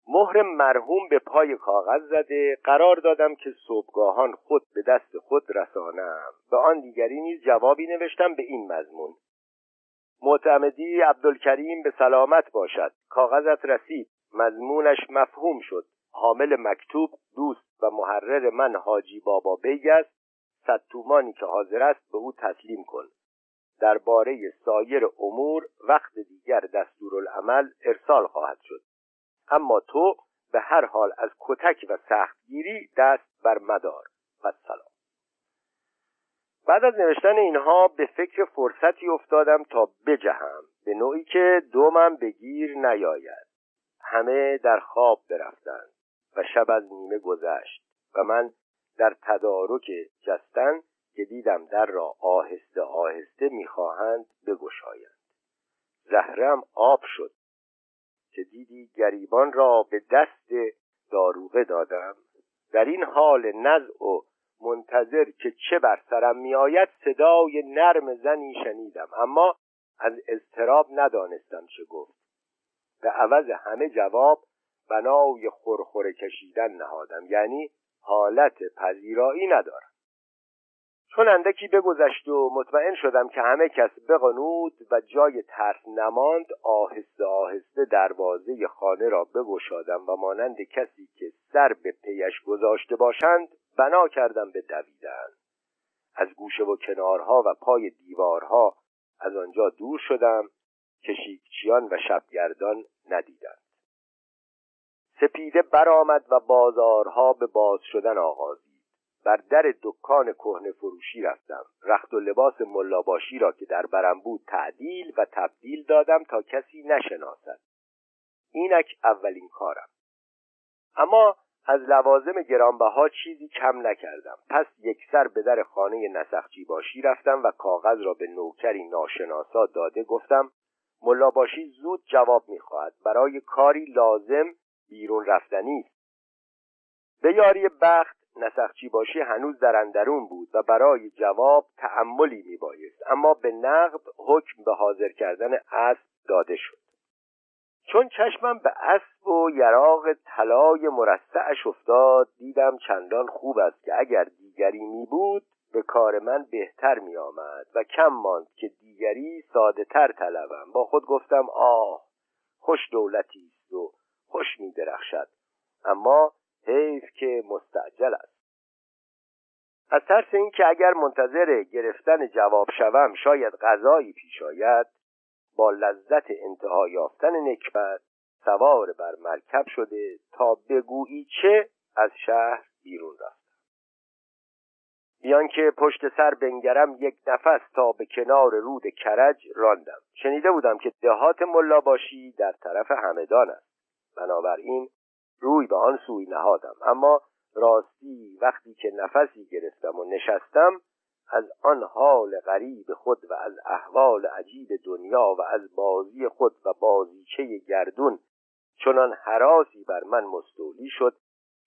S1: مهر مرحوم به پای کاغذ زده. قرار دادم که صبحگاهان خود به دست خود رسانم. به آن دیگری نیز جوابی نوشتم به این مضمون. معتمدی عبدالکریم به سلامت باشد. کاغذت رسید. مضمونش مفهوم شد. حامل مکتوب دوست و محرر من حاجی بابا بیگ است. صد تومانی که حاضر است به او تسلیم کن. درباره سایر امور وقت دیگر دستورالعمل ارسال خواهد شد. اما تو به هر حال از کتک و سختگیری دست بر مدار و سلام بعد از نوشتن اینها به فکر فرصتی افتادم تا بجهم به نوعی که دمم بگیر نیاید. همه در خواب برفتند و شب از نیمه گذشت و من در تدارک جستن که دیدم در را آهسته آهسته می‌خواهند بگشایند. زهرم آب شد که دیدی گریبان را به دست داروغه دادم. در این حال نزع و منتظر که چه بر سرم میآید صدای نرم زنی شنیدم اما از اضطراب ندانستم چه گفت. به عوض همه جواب بنای خورخوره کشیدن نهادم. یعنی حالت پذیرایی ندارم. چون اندکی بگذشت و مطمئن شدم که همه کس بقنود و جای ترس نماند آهسته آهسته دروازه خانه را بگشادم و مانند کسی که سر به پیش گذاشته باشند بنا کردم به دویدن. از گوشه و کنارها و پای دیوارها از آنجا دور شدم که شیکچیان و شبگردان ندیدند. سپیده برآمد و بازارها به باز شدن آغازید. بر در دکان کهنه فروشی رفتم. رخت و لباس ملاباشی را که در برم بود تعدیل و تبدیل دادم تا کسی نشناسد. اینک اولین کارم. اما از لوازم گرانبها چیزی کم نکردم. پس یک سر به در خانه نسخچی باشی رفتم و کاغذ را به نوکری ناشناسا داده گفتم ملاباشی زود جواب می‌خواهد. برای کاری لازم بیرون رفتنی است. به یاری بخت نسخچی باشی هنوز در اندرون بود و برای جواب تعملی میبایست. اما به نقد حکم به حاضر کردن اسب داده شد. چون چشمم به اسب و یراق طلای مرصعش افتاد دیدم چندان خوب است که اگر دیگری می بود به کار من بهتر می آمد و کم ماند که دیگری ساده تر طلبم. با خود گفتم آه خوش دولتی است و خوش می درخشد اما حیف که مستعجل است. از ترس اینکه اگر منتظر گرفتن جواب شوم شاید غذایی پیش آید با لذت انتها یافتن نکبت سوار بر مرکب شده تا بگویی چه از شهر بیرون رفتم بیان که پشت سر بنگرم یک نفس تا به کنار رود کرج راندم. شنیده بودم که دهات ملاباشی در طرف همدان است. بنابراین روی به آن سوی نهادم. اما راستی وقتی که نفسی گرفتم و نشستم از آن حال غریب خود و از احوال عجیب دنیا و از بازی خود و بازیچه گردون چنان حراسی بر من مستولی شد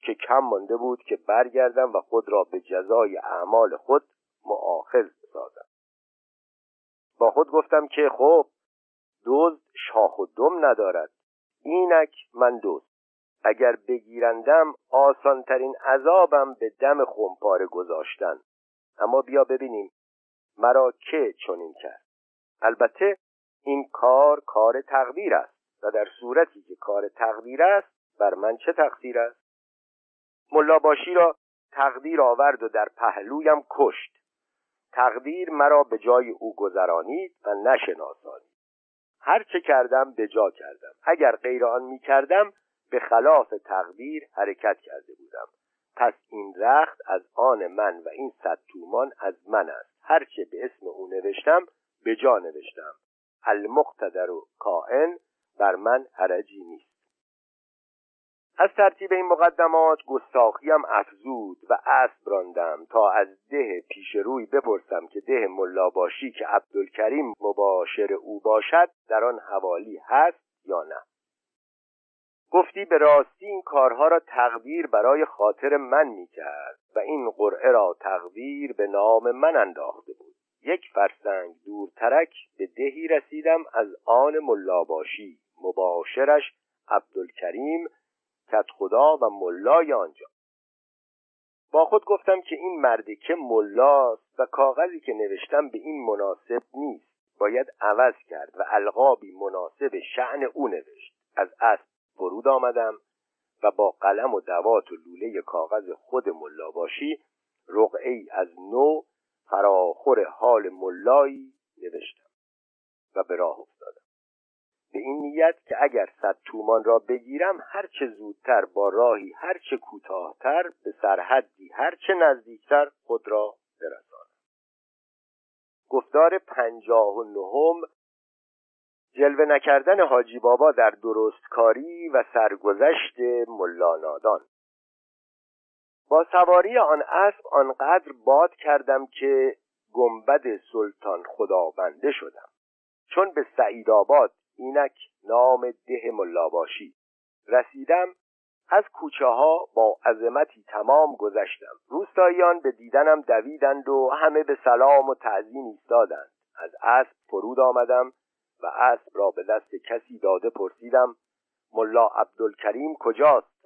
S1: که کم مانده بود که برگردم و خود را به جزای اعمال خود معاخذ سازم. با خود گفتم که خب دزد شاخ و دم ندارد. اینک من دوست اگر بگیرندم آسانترین عذابم به دم خمپاره گذاشتن. اما بیا ببینیم مرا که چنین کرد. البته این کار کار تقدیر است و در صورتی که کار تقدیر است بر من چه تقصیر است؟ ملاباشی را تقدیر آورد و در پهلویم کشت. تقدیر مرا به جای او گذرانید و نشناسانید. هر چه کردم به جا کردم. اگر غیر آن می کردم به خلاف تقدیر حرکت کرده بودم. پس این رخت از آن من و این صد تومان از من است. هرچه به اسم او نوشتم به جا نوشتم. المقتدر و کائن بر من حرجی نیست. از ترتیب این مقدمات گستاخیم افزود و اسب راندم تا از ده پیش روی بپرسم که ده ملاباشی که عبدالکریم مباشر او باشد در آن حوالی هست یا نه. گفتی به راستی این کارها را تقدیر برای خاطر من می‌کرد و این قرعه را تقدیر به نام من انداخته بود. یک فرسنگ دورترک به دهی رسیدم از آن ملاباشی مباشرش عبدالکریم کت خدا و ملای آنجا. با خود گفتم که این مردی که ملاست و کاغذی که نوشتم به این مناسب نیست. باید عوض کرد و القابی مناسب شعن او نوشت. از اسب فرود آمدم و با قلم و دوات و لوله کاغذ خود ملا باشی رقعی از نو فراخور حال ملایی نوشتم و به راه افتادم. به این نیت که اگر صد تومان را بگیرم هرچه زودتر با راهی هرچه کوتاهتر به سرحدی هرچه نزدیکتر خود را برسانم. گفتار پنجاه و نهم جلوه نکردن حاجی بابا در درستکاری و سرگذشت ملانادان با سواری آن اسب آنقدر باد کردم که گنبد سلطان خداونده شدم. چون به سعید آباد اینک نام ده ملاباشی. رسیدم از کوچه ها با عظمتی تمام گذشتم. روستاییان به دیدنم دویدند و همه به سلام و تعظیم ایستادند. از اسب فرود آمدم و اسب را به دست کسی داده پرسیدم ملا عبدالکریم کجاست؟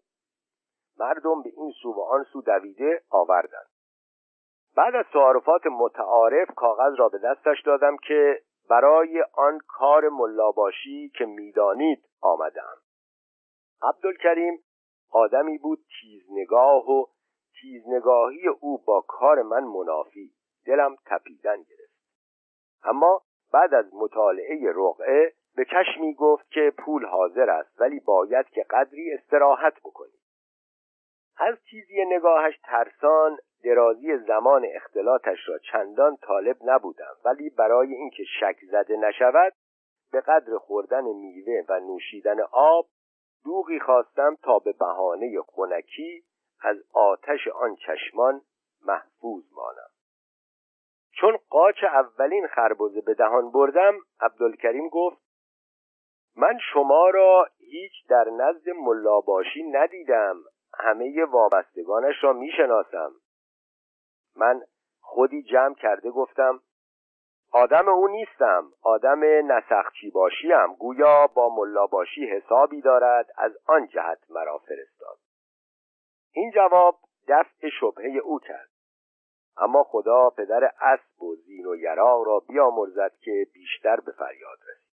S1: مردم به این سو و آن سو دویده آوردند. بعد از تعارفات متعارف کاغذ را به دستش دادم که برای آن کار ملاباشی که می‌دانید آمدم. عبدالکریم آدمی بود تیزنگاه و تیزنگاهی او با کار من منافی. دلم تپیدن گرفت. اما بعد از مطالعه رقعه به چشمی گفت که پول حاضر است ولی باید که قدری استراحت بکنی. از چیزی نگاهش ترسان درازی زمان اختلاطش را چندان طالب نبودم ولی برای اینکه شک زده نشود به قدر خوردن میوه و نوشیدن آب دوغی خواستم تا به بهانه خونکی از آتش آن چشمان محفوظ مانم. چون قاچ اولین خربزه به دهان بردم عبدالکریم گفت من شما را هیچ در نزد ملاباشی ندیدم همه وابستگانش را می‌شناسم. من خودی جمع کرده گفتم آدم او نیستم آدم نسخچی باشیم گویا با ملاباشی حسابی دارد از آن جهت مرا فرستاد. این جواب دفع شبهه او کرد. اما خدا پدر اسب و زین و یرا را بیامرزد که بیشتر به فریاد رسید.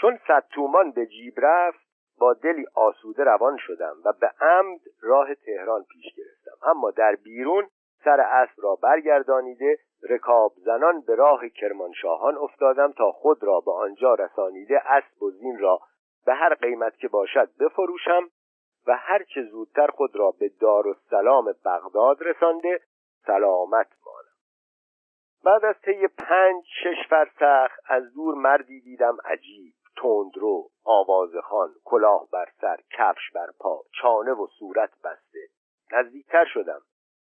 S1: چون صد تومان به جیب رفت با دلی آسوده روان شدم و به عمد راه تهران پیش گرفتم. اما در بیرون سر اسب را برگردانیده رکاب زنان به راه کرمانشاهان افتادم تا خود را به آنجا رسانیده اسب و زین را به هر قیمت که باشد بفروشم و هر چه زودتر خود را به دارالسلام بغداد رسانده سلامت مانم. بعد از طی پنج شش فرسخ از دور مردی دیدم عجیب تندرو آوازخان کلاه بر سر کفش بر پا چانه و صورت بسته. نزدیکتر شدم.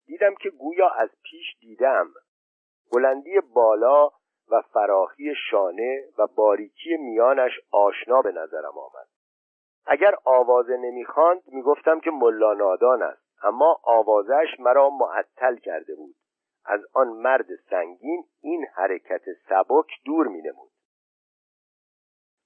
S1: دیدم که گویا از پیش دیدم. بلندی بالا و فراخی شانه و باریکی میانش آشنا به نظرم آمد. اگر آوازه نمی‌خواند می‌گفتم که ملا نادان است. اما آوازش مرا معطل کرده بود. از آن مرد سنگین این حرکت سبک دور مینمود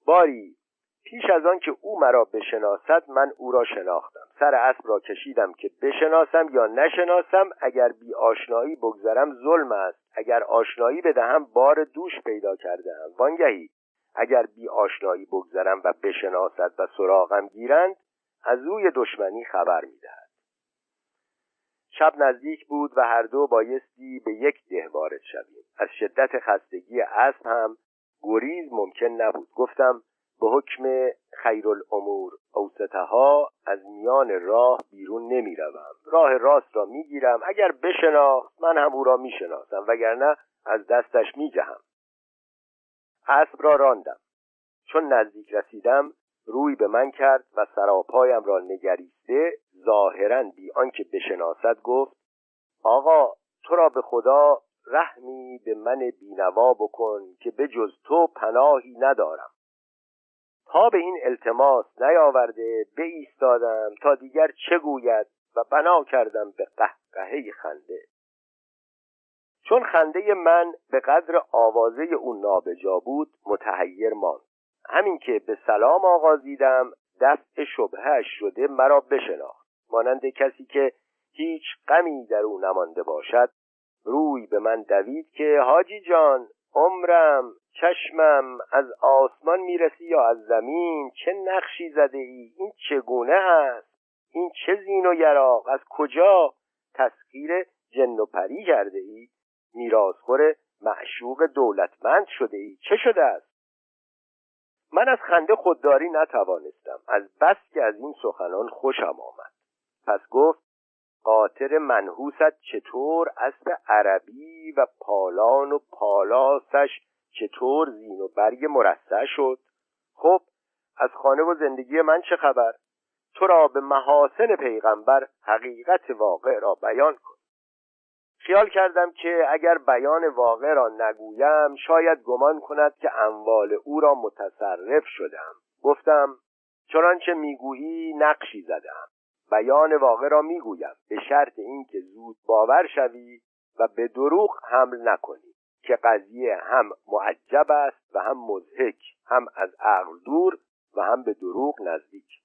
S1: باری پیش از آن که او مرا بشناسد من او را شناختم. سر اسب را کشیدم که بشناسم یا نشناسم اگر بی آشنایی بگذرم ظلم است. اگر آشنایی بدهم بار دوش پیدا کردم وانگهی اگر بی آشنایی بگذرم و بشناسد و سراغم گیرند از روی دشمنی خبر می‌دهد. شب نزدیک بود و هر دو بایستی به یک ده وارد شویم. از شدت خستگی اسب هم گریز ممکن نبود. گفتم به حکم خیرالامور اوسطها از میان راه بیرون نمی روم. راه راست را می گیرم اگر بشناخت من هم او را می شناسم وگرنه از دستش می جهم اسب را راندم. چون نزدیک رسیدم روی به من کرد و سراپایم را نگریسته ظاهرا بی آنکه بشناسد گفت آقا تو را به خدا رحمی به من بینوا بکن که به جز تو پناهی ندارم. تا به این التماس نیاورده ایستادم تا دیگر چه گوید و بنا کردم به قهقهه خنده. چون خنده من به قدر آوازه او نابجا بود متحیر ماند. همین که به سلام آغازیدم دفع شبهش شده مرا بشناخت. مانند کسی که هیچ غمی در او نمانده باشد روی به من دوید که حاجی جان عمرم چشمم از آسمان می‌رسی یا از زمین؟ چه نقشی زده ای این چگونه است؟ این چه زین و یراق؟ از کجا تسخیر جن و پری کرده ای میرازخور معشوق دولتمند شده ای چه شده است؟ من از خنده خودداری نتوانستم. از بس که از این سخنان خوشم آمد. پس گفت قاطر منحوست چطور اسب عربی و پالان و پالاسش چطور زین و برگ مرصع شد؟ خب از خانه و زندگی من چه خبر؟ تو را به محاسن پیغمبر حقیقت واقع را بیان کن. خیال کردم که اگر بیان واقع را نگویم شاید گمان کند که اموال او را متصرف شدم گفتم چنانچه می‌گویی نقشی زدم بیان واقع را می‌گویم به شرط اینکه زود باور شوی و به دروغ حمل نکنی. که قضیه هم معجب است و هم مزهک هم از عقل دور و هم به دروغ نزدیک.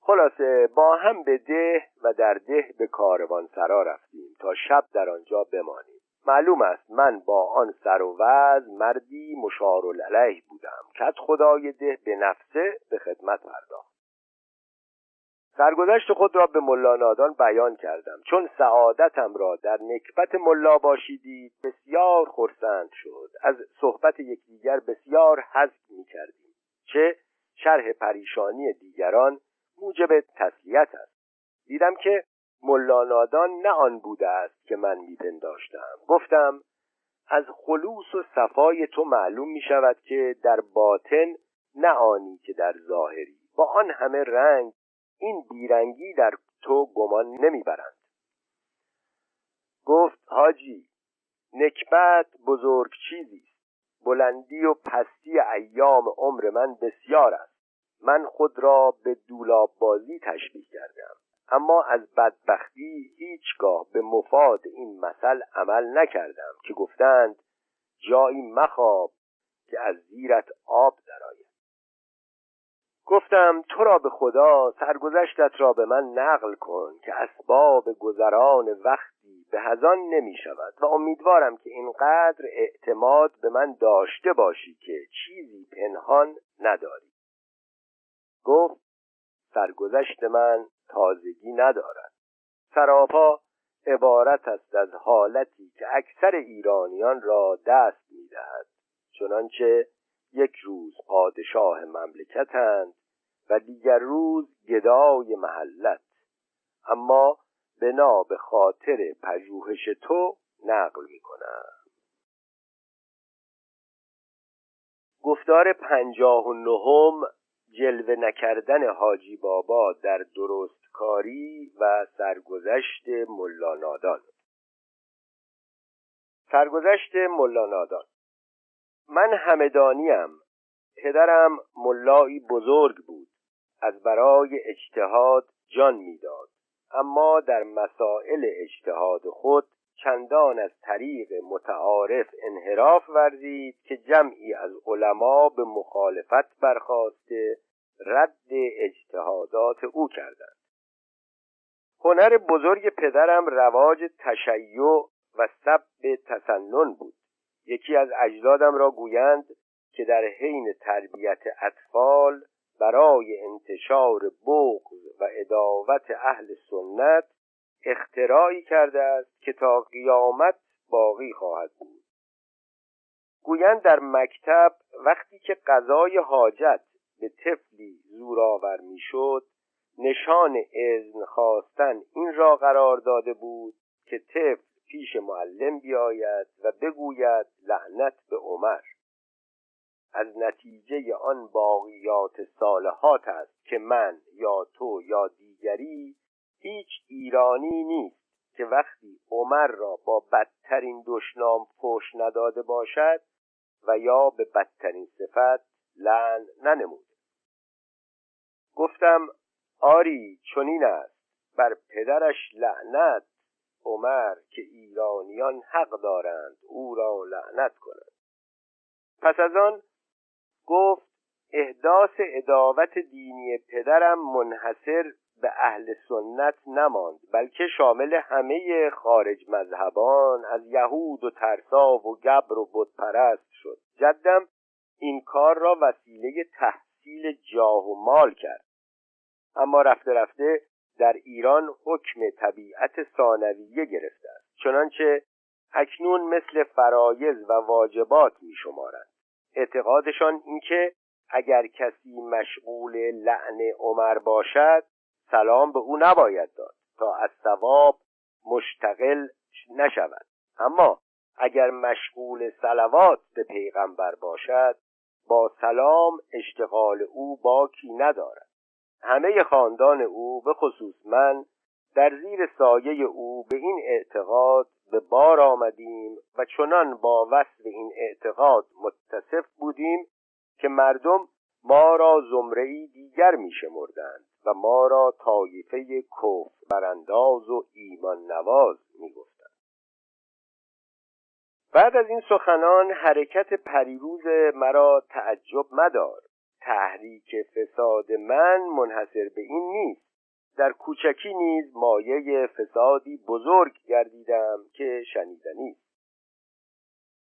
S1: خلاصه با هم به ده و در ده به کاروان سرا رفتیم تا شب در آنجا بمانیم. معلوم است من با آن سر و وز مردی مشار علیه بودم. که خدای ده به نفسه به خدمت پرداخت. سرگذشت خود را به ملا نادان بیان کردم. چون سعادتم را در نکبت ملا باشیدید بسیار خرسند شد. از صحبت یکدیگر بسیار حذف می کردیم چه شرح پریشانی دیگران موجب تسلیت است. دیدم که ملا نادان نه آن بوده است که من میپنداشتم. گفتم از خلوص و صفای تو معلوم می شود که در باطن نه آنی که در ظاهری. با آن همه رنگ این بیرنگی در تو گمان نمی‌برند. گفت حاجی نکبت بزرگ چیزی است. بلندی و پستی ایام عمر من بسیار است. من خود را به دولاب بازی تشبیه کردم اما از بدبختی هیچگاه به مفاد این مثل عمل نکردم که گفتند جایی مخواب که از زیرت آب درآید. گفتم تو را به خدا سرگذشتت را به من نقل کن که اسباب گذران وقتی به هزان نمی شود و امیدوارم که اینقدر اعتماد به من داشته باشی که چیزی پنهان نداری. گفت سرگذشت من تازگی ندارد. سراپا عبارت است از حالتی که اکثر ایرانیان را دست می‌دهد. چنانچه یک روز پادشاه مملکتند و دیگر روز گدای محلت. اما بنا به خاطر پژوهش تو نقل می کنم گفتار پنجاه و نهم جلوه نکردن حاجی بابا در درستکاری و سرگذشت ملا نادان. سرگذشت ملا نادان. من همدانیم. پدرم ملایی بزرگ بود. از برای اجتهاد جان می‌داد. اما در مسائل اجتهاد خود چندان از طریق متعارف انحراف ورزید که جمعی از علما به مخالفت برخواسته رد اجتهادات او کردند. هنر بزرگ پدرم رواج تشیع و سب تسنن بود. یکی از اجدادم را گویند که در حین تربیت اطفال برای انتشار بغض و اداوت اهل سنت اختراعی کرده است که تا قیامت باقی خواهد بود. گویند در مکتب وقتی که قضای حاجت به طفلی زورآور می‌شد نشان اذن خواستن این را قرار داده بود که طفل پیش معلم بیاید و بگوید لعنت به عمر. از نتیجه آن باقیات صالحات است که من یا تو یا دیگری هیچ ایرانی نیست که وقتی عمر را با بدترین دشنام پشت نداده باشد و یا به بدترین صفت لعن ننمود. گفتم آری چنین است. بر پدرش لعنت عمر که ایرانیان حق دارند او را لعنت کنند. پس از آن گفت احداث اداوت دینی پدرم منحصر به اهل سنت نماند بلکه شامل همه خارج مذهبان از یهود و ترسا و گبر و بتپرست شد. جدم این کار را وسیله تحصیل جاه و مال کرد. اما رفته رفته در ایران حکم طبیعت ثانویه گرفته است. چنانچه اکنون مثل فرایز و واجبات می شمارند اعتقادشان اینکه اگر کسی مشغول لعن عمر باشد سلام به او نباید داد تا از ثواب مشتقل نشود. اما اگر مشغول سلوات به پیغمبر باشد با سلام اشتغال او باکی ندارد. همه خاندان او به خصوص من در زیر سایه او به این اعتقاد به بار آمدیم و چنان با وصف این اعتقاد متصف بودیم که مردم ما را زمره دیگر می شمردند و ما را طایفه کف برانداز و ایمان نواز می. بعد از این سخنان حرکت پریروز مرا تعجب مدار تحریک فساد من منحصر به این نیست. در کوچکی نیز مایه فسادی بزرگ گردیدم که شنیدنی.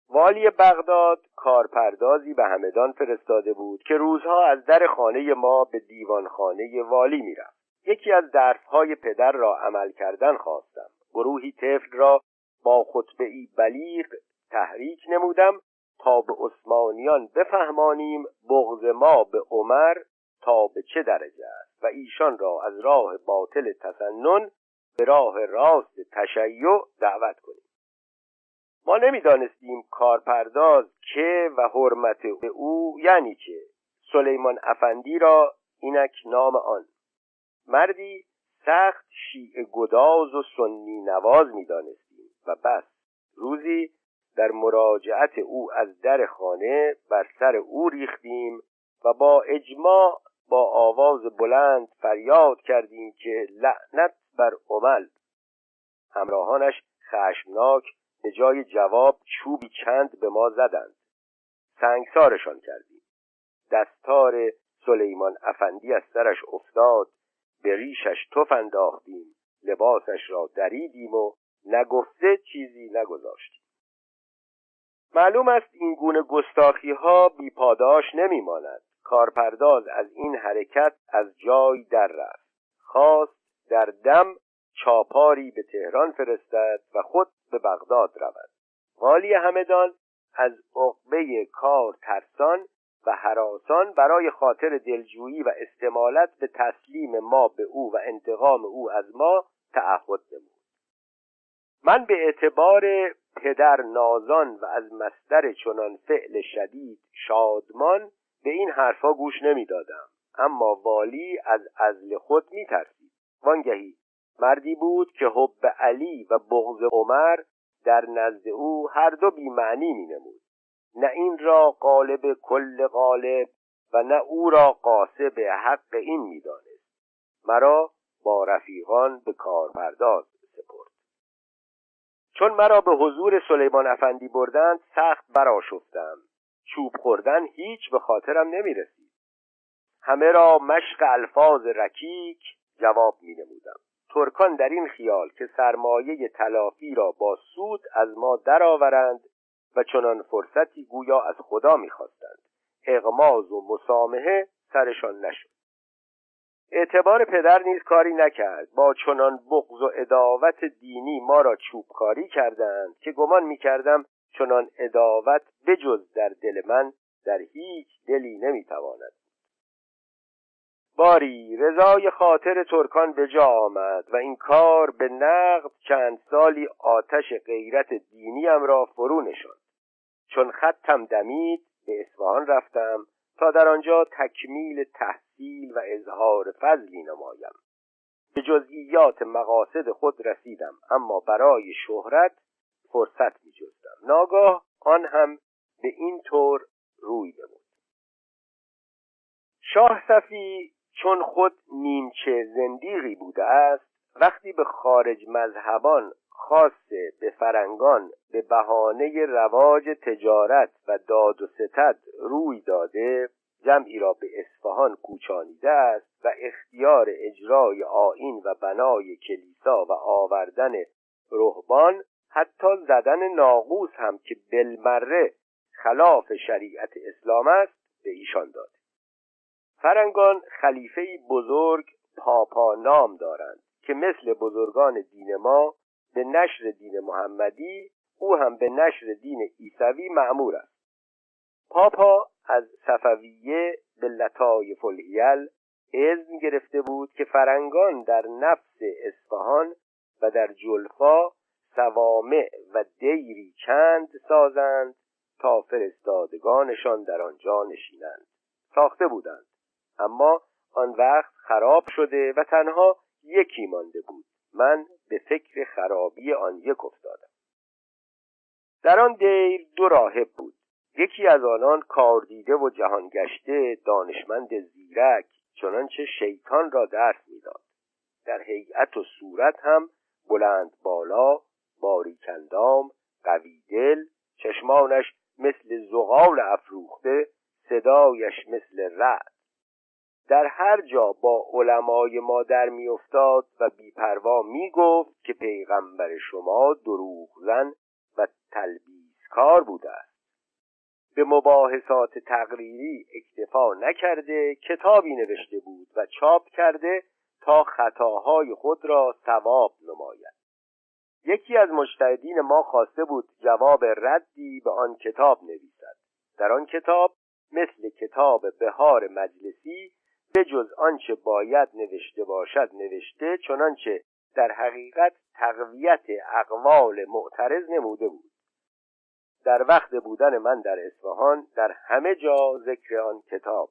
S1: والی بغداد کارپردازی به همدان فرستاده بود که روزها از در خانه ما به دیوانخانه والی می‌رفت. یکی از درسهای پدر را عمل کردن خواستم. گروهی طفل را با خطبه ای بلیغ تحریک نمودم تا به عثمانیان بفهمانیم بغض ما به عمر تا به چه درجه است. و ایشان را از راه باطل تسنن به راه راست تشیع دعوت کنیم. ما نمی‌دانستیم کارپرداز که و حرمت او یعنی که سلیمان افندی را اینک نام آن. مردی سخت شیع گداز و سنی نواز می‌دانستیم. و بس. روزی در مراجعت او از در خانه بر سر او ریختیم و با اجماع با آواز بلند فریاد کردیم که لعنت بر عمل. همراهانش خشمناک به جای جواب چوبی چند به ما زدند. سنگسارشان کردیم. دستار سلیمان افندی از سرش افتاد به ریشش تف انداختیم لباسش را دریدیم و نگفته چیزی نگذاشتیم. معلوم است این گونه گستاخی ها بی پاداش نمی ماند کارپرداز از این حرکت از جای در رفت. خواست در دم چاپاری به تهران فرستد و خود به بغداد رود. والی همدان از عقبه کار ترسان و حراسان برای خاطر دلجویی و استمالت به تسلیم ما به او و انتقام او از ما تعهد نمود. من به اعتبار پدر نازان و از مستر چنان فعل شدید شادمان به این حرفا گوش نمی‌دادم. اما والی از ازل خود میترسید. وانگهی مردی بود که حب علی و بغض عمر در نزد او هر دو بیمعنی می نمود نه این را قالب کل قالب و نه او را قاسب حق این می‌دانست. مرا با رفیقان به کار پرداز چون مرا به حضور سلیمان افندی بردند سخت براشفتم چوب خوردن هیچ به خاطرم نمی رسید همه را مشق الفاظ رکیک جواب می نمودم ترکان در این خیال که سرمایه تلافی را با سود از ما درآورند و چنان فرصتی گویا از خدا می‌خواستند. اغماز و مسامحه سرشان نشد. اعتبار پدر نیز کاری نکرد. با چنان بغض و اداوت دینی ما را چوبکاری کردند که گمان می‌کردم چنان اداوت بجز در دل من در هیچ دلی نمی‌تواند. باری رضای خاطر ترکان به جا آمد و این کار به نقد چند سالی آتش غیرت دینیم را فرو نشاند. چون خطم دمید به اصفهان رفتم تا در آنجا تکمیل تحصیل و اظهار فضلی نمایم به جزئیات مقاصد خود رسیدم اما برای شهرت فرصت می جستم. ناگاه آن هم به این طور روی نمود شاه صفی چون خود نیمچه زندیقی بوده است وقتی به خارج مذهبان خاصه به فرنگان به بهانه رواج تجارت و داد و ستد روی داده جمعی را به اصفهان کوچانیده است و اختیار اجرای آین و بنای کلیسا و آوردن رهبان حتی زدن ناقوس هم که بلمره خلاف شریعت اسلام است به ایشان داده فرنگان خلیفه بزرگ پاپا نام دارند که مثل بزرگان دین ما به نشر دین محمدی او هم به نشر دین عیسوی معمور است. پاپا از صفویه به لطای فلحیل اذن گرفته بود که فرنگان در نفس اصفهان و در جلفا سوامع و دیری چند سازند تا فرستادگانشان در آنجا نشینند. ساخته بودند. اما آن وقت خراب شده و تنها یکی مانده بود. من به فکر خرابی آن یک افتادم. در آن دیر دو راهب بود. یکی از آنان کاردیده و جهان گشته دانشمند زیرک چنانچه شیطان را درس می‌داد. در هیئت و صورت هم بلند بالا باریکندام قوی دل چشمانش مثل زغال افروخته صدایش مثل رعد. در هر جا با علمای ما در میافتاد و بیپروا می‌گفت که پیغمبر شما دروغ زن و تلبیسکار بوده است. به مباحثات تقریری اکتفا نکرده کتابی نوشته بود و چاپ کرده تا خطاهای خود را ثواب نماید. یکی از مجتهدین ما خواسته بود جواب ردی به آن کتاب نویسد. در آن کتاب مثل کتاب بهار مجلسی به جز آنچه باید نوشته باشد نوشته چنانچه در حقیقت تقویت اقوال معترض نموده بود. در وقت بودن من در اصفهان در همه جا ذکر آن کتاب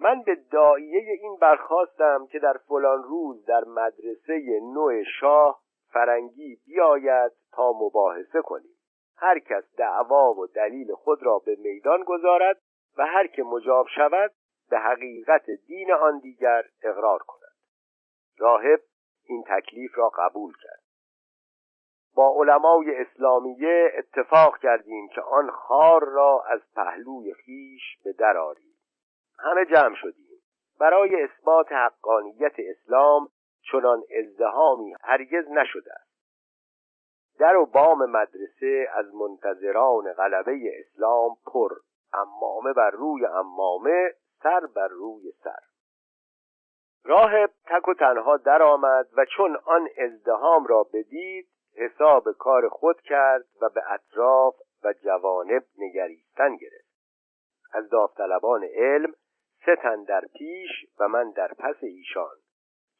S1: من به دایه این برخواستم که در فلان روز در مدرسه نوع شاه فرنگی بیاید تا مباحثه کنیم. هر کس دعوا و دلیل خود را به میدان گذارد و هر که مجاب شود به حقیقت دین آن دیگر اقرار کند. راهب این تکلیف را قبول کرد. با علمای اسلامیه اتفاق کردیم که آن خار را از پهلوی خیش به در آریم. همه جمع شدیم. برای اثبات حقانیت اسلام چنان ازدهامی هرگز نشده است. در و بام مدرسه از منتظران غلبه اسلام پر امامه بر روی امامه سر بر روی سر. راهب تک و تنها درآمد و چون آن ازدهام را بدید حساب کار خود کرد و به اطراف و جوانب نگریستن گرفت. از داوطلبان علم سه تن در پیش و من در پس ایشان.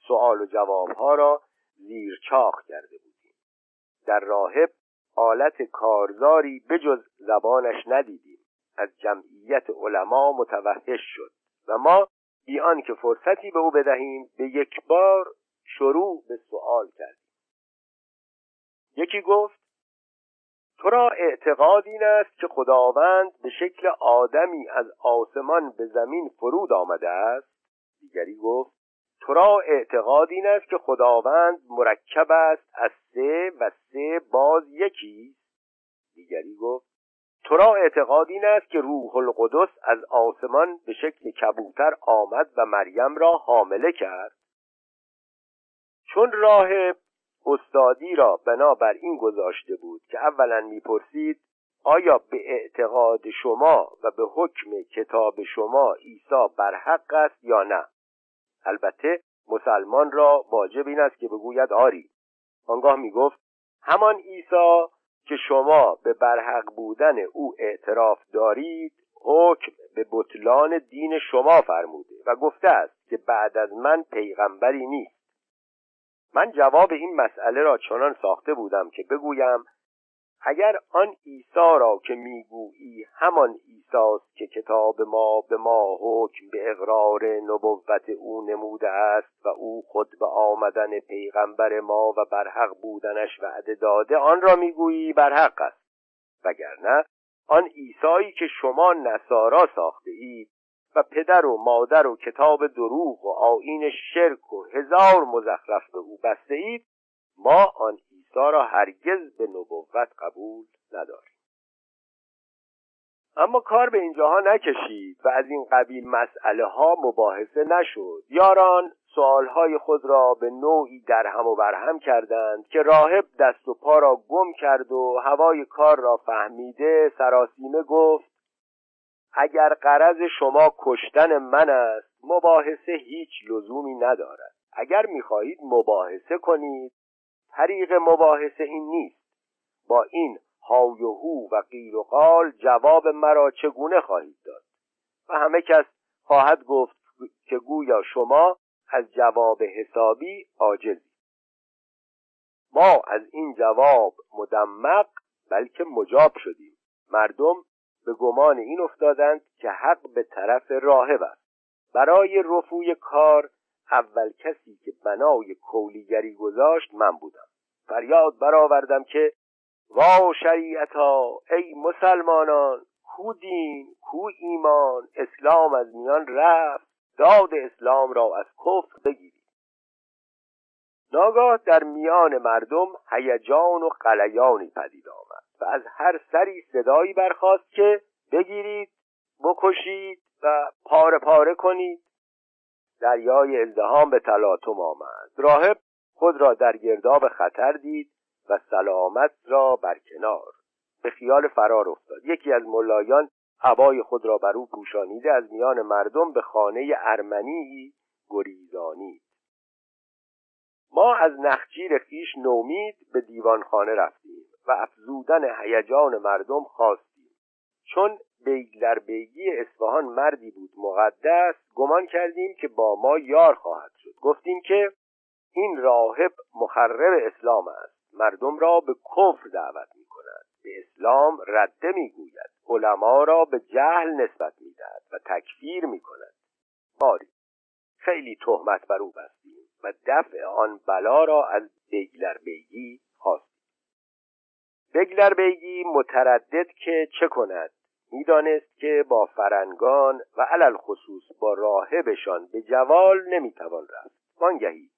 S1: سوال و جوابها را زیر چاخ کرده بودیم. در راهب آلت کارزاری بجز زبانش ندیدیم. از جمعیت علما متوحش شد و ما بیان که فرصتی به او بدهیم به یک بار شروع به سوال کردیم. یکی گفت تو را اعتقاد این است که خداوند به شکل آدمی از آسمان به زمین فرود آمده است؟ دیگری گفت تو را اعتقاد این است که خداوند مرکب است از سه و سه باز یکی دیگری گفت تو را اعتقاد این است که روح القدس از آسمان به شکل کبوتر آمد و مریم را حامله کرد. چون راهب استادی را بنابر این گذاشته بود که اولا می‌پرسید آیا به اعتقاد شما و به حکم کتاب شما عیسی برحق است یا نه؟ البته مسلمان را واجب این است که بگوید آری. آنگاه می‌گفت همان عیسی که شما به برحق بودن او اعتراف دارید حکم به بطلان دین شما فرموده و گفته است که بعد از من پیغمبری نیست. من جواب این مسئله را چنان ساخته بودم که بگویم اگر آن عیسی را که می‌گویی همان عیسی که کتاب ما به ما حکم به اقرار نبوت او نموده است و او خود به آمدن پیغمبر ما و برحق بودنش وعده داده آن را می‌گویی برحق است. وگرنه آن عیسایی که شما نصارا ساخته اید و پدر و مادر و کتاب دروغ و آین شرک و هزار مزخرف به او بسته اید ما آن عیسی را هرگز به نبوت قبول نداریم. اما کار به اینجاها نکشید و از این قبیل مسئله ها مباحثه نشد. یاران سوالهای خود را به نوعی درهم و برهم کردند که راهب دست و پا را گم کرد و هوای کار را فهمیده سراسیمه گفت اگر قرض شما کشتن من است مباحثه هیچ لزومی ندارد. اگر می‌خواهید مباحثه کنید طریق مباحثه این نیست. با این های و هو و قیل و قال جواب مرا چگونه خواهید داد؟ و همه کس خواهد گفت که گویا شما از جواب حسابی عاجزید ما از این جواب مدمق بلکه مجاب شدیم. مردم به گمان این افتادند که حق به طرف راهب است. برای رفوی کار اول کسی که بنای کولیگری گذاشت من بودم. فریاد برآوردم که وا شریعتا ای مسلمانان کو دین کو ایمان اسلام از میان رفت داد اسلام را از کفر بگیرید. ناگاه در میان مردم هیجان و قلیانی پدید آمد. و از هر سری صدایی برخاست که بگیرید بکشید و پاره پاره کنید. دریای ازدهام به تلاطم آمد. راهب خود را در گرداب خطر دید و سلامت را برکنار به خیال فرار افتاد. یکی از ملایان هوای خود را بر او پوشانیده از میان مردم به خانه ارمنی گریزانید. ما از نخجیر خیش نومید به دیوانخانه رفتیم. و افزودن هیجان مردم خواستیم. چون بیگلر بیگی اصفهان مردی بود مقدس گمان کردیم که با ما یار خواهد شد. گفتیم که این راهب مخرب اسلام است. مردم را به کفر دعوت می کند به اسلام رده می گوید علما را به جهل نسبت می دهد و تکفیر می کند باری. خیلی تهمت بر او بستیم و دفع آن بلا را از بگلر بیگی بگلر بیگی متردد که چه کند؟ می‌دانست که با فرنگان و علل خصوص با راهبشان به جوال نمی‌توان رفت. وانگهی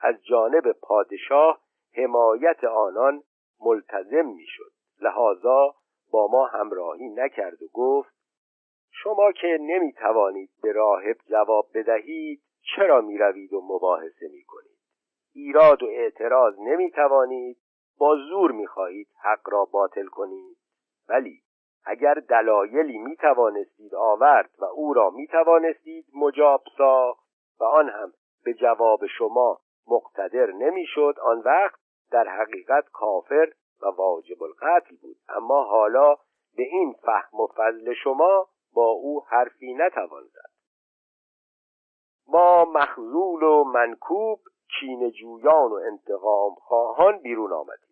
S1: از جانب پادشاه حمایت آنان ملتزم می‌شد. لحاظا با ما همراهی نکرد و گفت شما که نمی‌توانید به راهب جواب بدهید چرا می‌روید و مباحثه می‌کنید؟ ایراد و اعتراض نمی‌توانید با زور می‌خواهید حق را باطل کنید. ولی اگر دلایلی می توانستید آورد و او را می توانستید مجاب ساخت و آن هم به جواب شما مقتدر نمی‌شد آن وقت در حقیقت کافر و واجب القتل بود. اما حالا به این فهم و فضل شما با او حرفی نتوان زد. ما مخزول و منکوب چین جویان و انتقام خواهان بیرون آمدیم.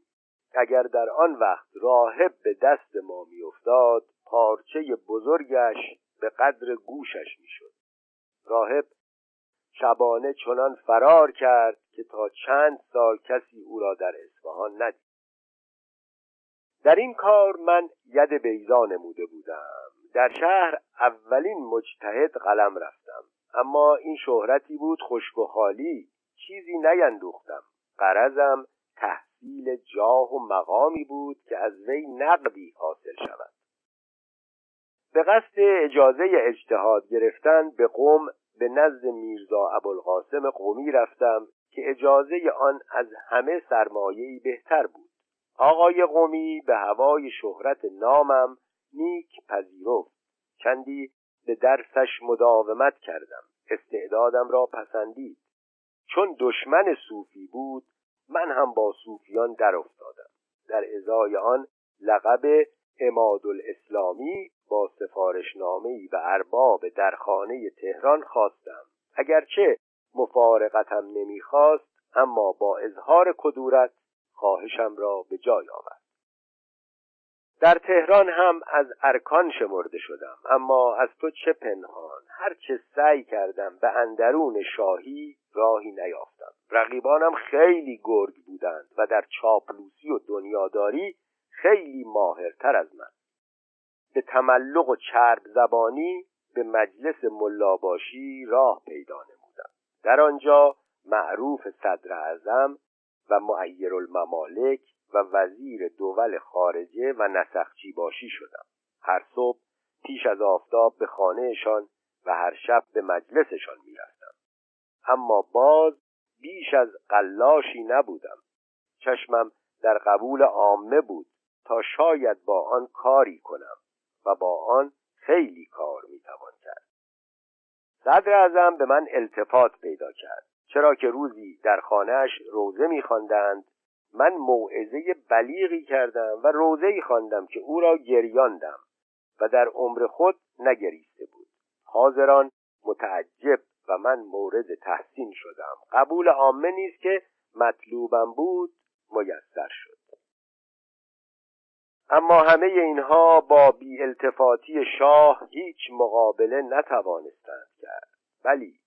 S1: اگر در آن وقت راهب به دست ما میافتاد پارچه بزرگش به قدر گوشش می‌شد. راهب شبانه چنان فرار کرد که تا چند سال کسی او را در اصفهان ندید. در این کار من ید بیزا نموده بودم. در شهر اولین مجتهد قلم رفتم. اما این شهرتی بود خشک و خالی. چیزی نیندوختم. قرضم ته. تحصیل جاه و مقامی بود که از وی نقدی حاصل شود. به قصد اجازه اجتهاد گرفتن به قوم به نزد میرزا ابوالقاسم قومی رفتم که اجازه آن از همه سرمایه‌ای بهتر بود. آقای قومی به هوای شهرت نامم نیک پذیرفت. چندی به درسش مداومت کردم. استعدادم را پسندید. چون دشمن صوفی بود من هم با صوفیان در افتادم. در ازای آن لقب اماد الاسلامی با سفارشنامه‌ای به ارباب در خانه تهران خواستم. اگرچه مفارقتم نمی‌خواست اما با اظهار کدورت خواهشم را به جای آورد. در تهران هم از ارکان شمرده شدم اما از تو چه پنهان؟ هر چه سعی کردم به اندرون شاهی راهی نیافتم. رقیبانم خیلی گرگ بودند و در چاپلوسی و دنیاداری خیلی ماهرتر از من. به تملق و چرب زبانی به مجلس ملاباشی راه پیدا نمودم. در آنجا معروف صدر اعظم و معیر الممالک و وزیر دول خارجه و نسخچی باشی شدم. هر صبح پیش از آفتاب به خانهشان و هر شب به مجلسشان می‌رفتم. اما باز بیش از قلاشی نبودم. چشمم در قبول عامه بود تا شاید با آن کاری کنم و با آن خیلی کار می‌توان کرد. صدر ازم به من التفات پیدا کرد. چرا که روزی در خانهاش روزه میخواندند من موعظه بلیغی کردم و روزه خواندم که او را گریاندم و در عمر خود نگریسته بود. حاضران متعجب و من مورد تحسین شدم. قبول عامه نیست که مطلوبم بود میسر شد. اما همه اینها با التفاتی شاه هیچ مقابله نتوانستند کرد. ولی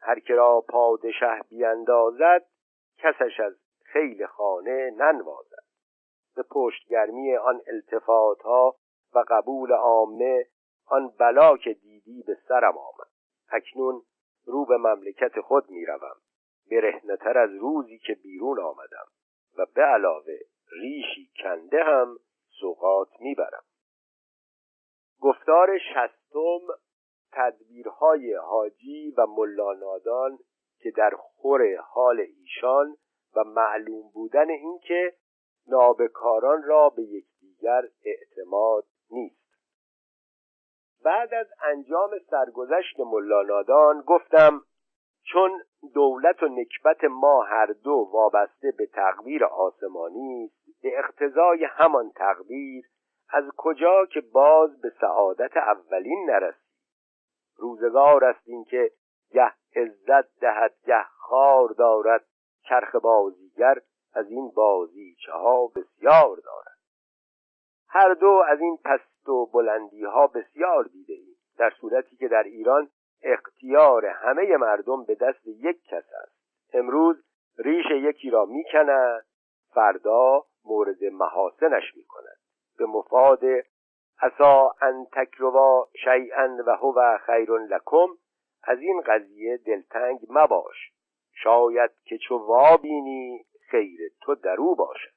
S1: هر که را پادشه بیاندازد کسش از خیل خانه ننوازد. به پشتگرمی آن التفات ها و قبول عامه آن بلا که دیدی به سرم آمد. اکنون رو به مملکت خود می‌روم. برهنهتر از روزی که بیرون آمدم و به علاوه ریشی کنده هم سوقات می‌برم. گفتار شستم تدبیرهای حاجی و ملانادان که در خور حال ایشان و معلوم بودن اینکه نابکاران را به یکدیگر اعتماد نیست. بعد از انجام سرگذشت ملانادان گفتم چون دولت و نکبت ما هر دو وابسته به تقدیر آسمانی است به اقتضای همان تقدیر از کجا که باز به سعادت اولین نرسید روزگار است این که گه عزت دهد گه خار دارد چرخ بازیگر از این بازیچه ها بسیار دارد. هر دو از این پست و بلندی ها بسیار دیده ایم در صورتی که در ایران اختیار همه مردم به دست یک کس است. امروز ریش یکی را می‌کند فردا مورد محاسنش می‌کند. به مفاد اسا ان تکروا شیئا و هو خیر لکم از این قضیه دلتنگ مباش. شاید که چو وابینی خیر تو درو باشد.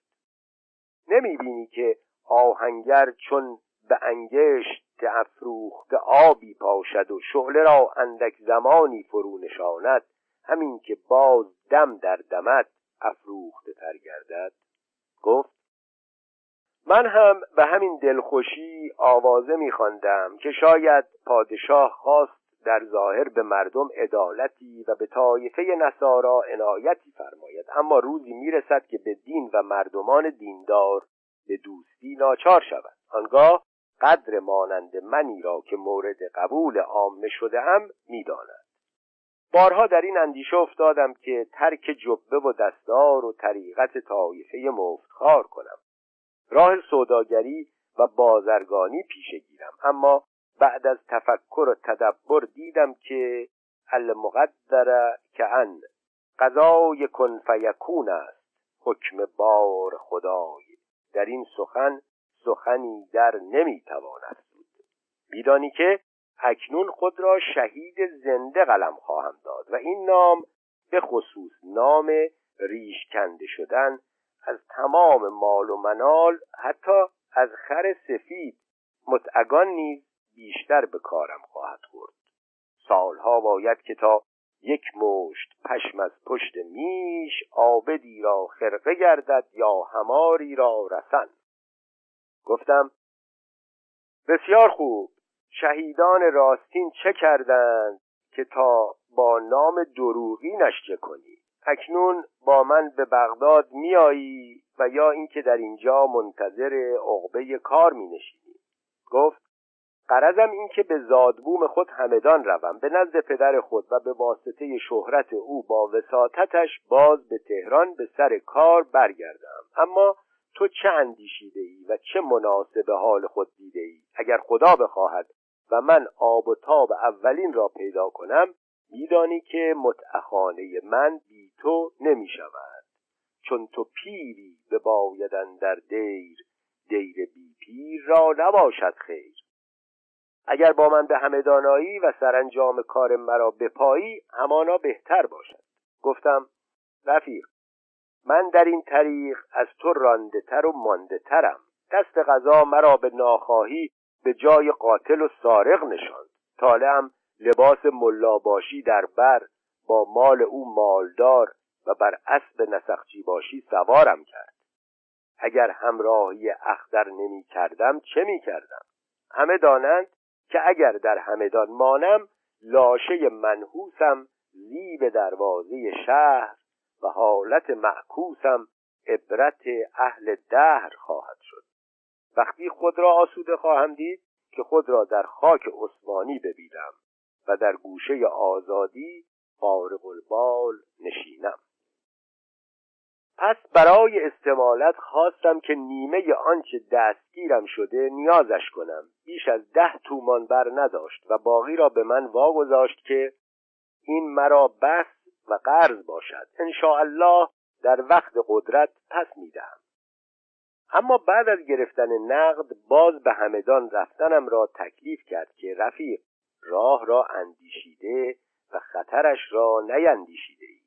S1: نمی بینی که آهنگر چون به انگشت افروخت آبی پاشد و شعله را اندک زمانی فرو نشاند همین که باز دم در دمت افروخته تر گردد؟ گفت من هم به همین دلخوشی آوازه میخواندم که شاید پادشاه خواست در ظاهر به مردم عدالتی و به طایفه نصارا عنایتی فرماید اما روزی می‌رسد که به دین و مردمان دیندار به دوستی ناچار شود. آنگاه قدر مانند منی را که مورد قبول عامه شده هم می‌داند. بارها در این اندیشه افتادم که ترک جبه و دستار و طریقت طایفه مفتخار کنم. راه سوداگری و بازرگانی پیشه گیرم اما بعد از تفکر و تدبر دیدم که المقدر که ان قضای کن فیکون است حکم بار خدای. در این سخن سخنی در نمی‌تواند بود. میدانی که اکنون خود را شهید زنده قلم خواهم داد و این نام به خصوص نام ریش کنده شدن از تمام مال و منال حتی از خر سفید متعگان نیز بیشتر به کارم خواهد خورد. سالها باید که تا یک مشت پشم از پشت میش آبدی را خرقه گردد یا هماری را رسن گفتم بسیار خوب. شهیدان راستین چه کردند که تا با نام دروغی نشچه کنی؟ اکنون با من به بغداد میایی و یا اینکه در اینجا منتظر عقبه کار می نشینی گفت قرضم این که به زادبوم خود همدان روم به نزد پدر خود و به واسطه شهرت او با وساطتش باز به تهران به سر کار برگردم. اما تو چه اندیشیده ای و چه مناسب حال خود دیده ای اگر خدا بخواهد و من آب و تاب اولین را پیدا کنم میدانی که متعخانه من بی تو نمی شود چون تو پیری به بایدن در دیر دیر بی پیر را نباشد خیر. اگر با من به همه دانایی و سرانجام کار مرا بپایی همانا بهتر باشد. گفتم رفیق من در این طریق از تو رانده تر و مانده ترم. دست غذا مرا به ناخواهی به جای قاتل و سارق نشاند. طالعم لباس ملاباشی در بر با مال او مالدار و بر اسب نسخچی باشی سوارم کرد. اگر همراهی اختر نمی کردم چه می کردم؟ همه دانند که اگر در همدان مانم لاشه منحوسم زیب دروازه شهر و حالت معکوسم عبرت اهل دهر خواهد شد. وقتی خود را آسوده خواهم دید که خود را در خاک عثمانی ببینم و در گوشه آزادی فارغ البال نشینم. پس برای استمالت خواستم که نیمه آنچه دستگیرم شده نیازش کنم. بیش از ده تومان بر نداشت و باقی را به من واگذاشت که این مرا بس و قرض باشد. الله در وقت قدرت پس می‌دهم. اما بعد از گرفتن نقد باز به همدان رفتنم را تکلیف کرد که رفیق راه را اندیشیده و خطرش را نیندیشیده ای.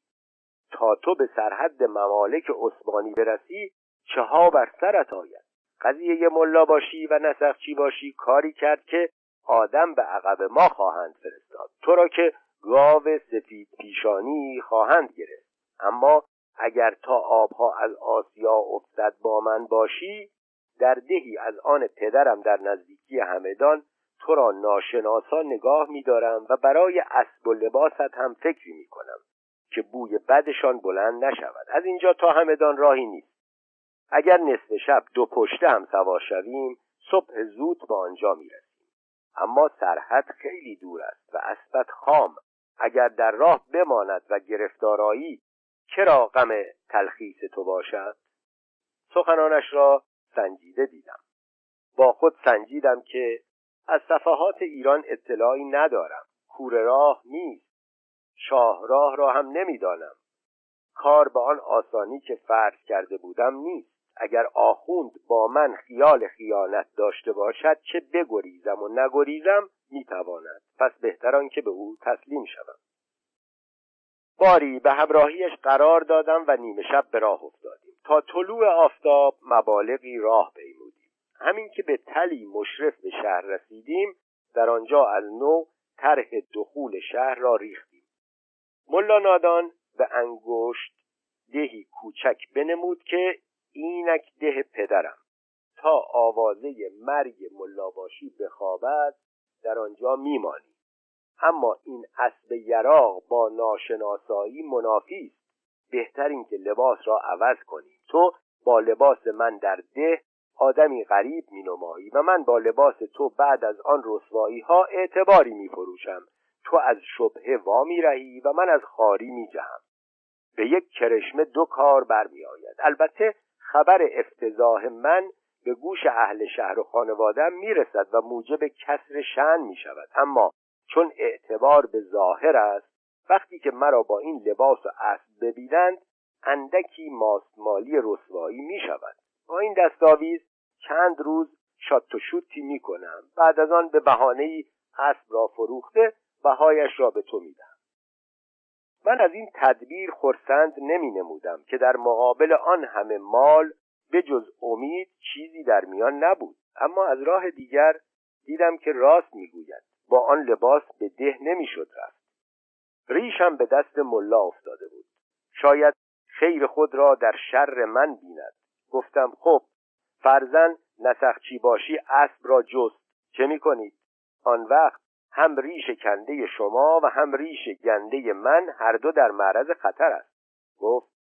S1: تا تو به سرحد ممالک عثمانی برسی چه ها بر سرت آید؟ قضیه ملا باشی و نسخچی باشی کاری کرد که آدم به عقب ما خواهند فرستاد. تو را که گاو سفید پیشانی خواهند گرفت. اما اگر تا آبها از آسیا افتد با من باشی در دهی از آن پدرم در نزدیکی همدان تو را ناشناسا نگاه میدارم و برای اسب و لباست هم فکری می‌کنم که بوی بدشان بلند نشود. از اینجا تا همدان راهی نیست. اگر نصف شب دو پشته هم سوار شویم صبح زود به آنجا می‌رسیم. اما سرحد خیلی دور است و اسبت خام. اگر در راه بماند و گرفتارایی چرا غم تلخیص تو باشد؟ سخنانش را سنجیده دیدم. با خود سنجیدم که از صفحات ایران اطلاعی ندارم. کوره راه نیست. شاهراه را هم نمی‌دانم. کار به آن آسانی که فرض کرده بودم نیست. اگر آخوند با من خیال خیانت داشته باشد چه بگریزم و نگریزم؟ می‌تواند. پس بهتر که به او تسلیم شوم. باری به همراهیش قرار دادم و نیمه شب به راه افتادیم. تا طلوع آفتاب مبالغی راه پیمودیم. همین که به تلی مشرف به شهر رسیدیم در آنجا از نو طرح دخول شهر را ریختیم. ملا نادان به انگشت دهی کوچک بنمود که اینک ده پدرم. تا آوازه مرگ ملاباشی بخوابد در آنجا میمانی. اما این اسب یراق با ناشناسایی منافی است. بهتر که لباس را عوض کنیم تو با لباس من در ده آدمی غریب می نمایی و من با لباس تو بعد از آن رسوایی ها اعتباری می فروشم تو از شبهه وا می رهی و من از خاری می جهم به یک کرشمه دو کار برمی آید البته خبر افتضاح من به گوش اهل شهر و خانوادم می رسد و موجب کسر شن می شود اما چون اعتبار به ظاهر است وقتی که مرا با این لباس و اسب ببینند اندکی ماستمالی رسوایی می شود با این دستاویز چند روز شات و شوتی می کنم بعد از آن به بهانه اسب را فروخته بهایش را به تو میدم من از این تدبیر خرسند نمی نمودم که در مقابل آن همه مال به جز امید چیزی در میان نبود. اما از راه دیگر دیدم که راست می‌گوید. با آن لباس به ده نمی‌شد رفت. ریشم به دست ملا افتاده بود. شاید خیر خود را در شر من بیند. گفتم خب فرزن نسخچی باشی اسب را جست. چه می کنید؟ آن وقت هم ریش کنده شما و هم ریش گنده من هر دو در معرض خطر است. گفت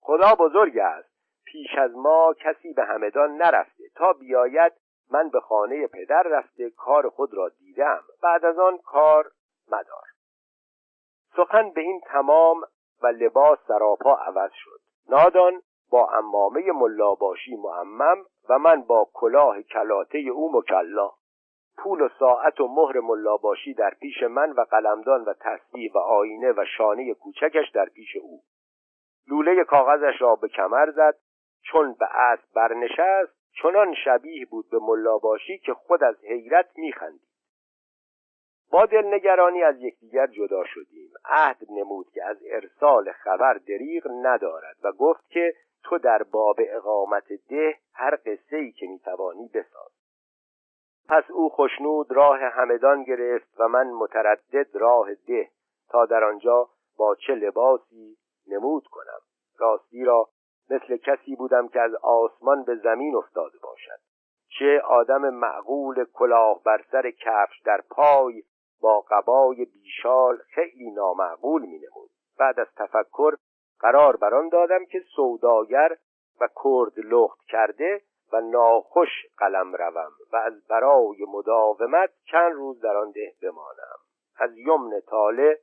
S1: خدا بزرگ است. پیش از ما کسی به همدان نرفته. تا بیاید من به خانه پدر رفته کار خود را دیدم. بعد از آن کار مدار. سخن به این تمام و لباس سراپا عوض شد. نادان با امامه ملاباشی معمم و من با کلاه کلاته او مکلا. پول و ساعت و مهر ملاباشی در پیش من و قلمدان و تصویح و آینه و شانه کوچکش در پیش او. لوله کاغذش را به کمر زد چون به اسب برنشست چنان شبیه بود به ملاباشی که خود از حیرت میخندید با دلنگرانی از یکدیگر جدا شدیم. عهد نمود که از ارسال خبر دریغ ندارد و گفت که تو در باب اقامت ده هر قصه ای که می‌توانی بساز. پس او خوشنود راه همدان گرفت و من متردد راه ده تا در آنجا با چه لباسی نمود کنم. راستی را مثل کسی بودم که از آسمان به زمین افتاده باشد چه آدم معقول کلاه بر سر کفش در پای با قبای بیشال خیلی نامعقول می نمود. بعد از تفکر قرار بر آن دادم که سوداگر و کرد لخت کرده و ناخوش قلم روم و از برای مداومت چند روز در آن ده بمانم از یمن تاله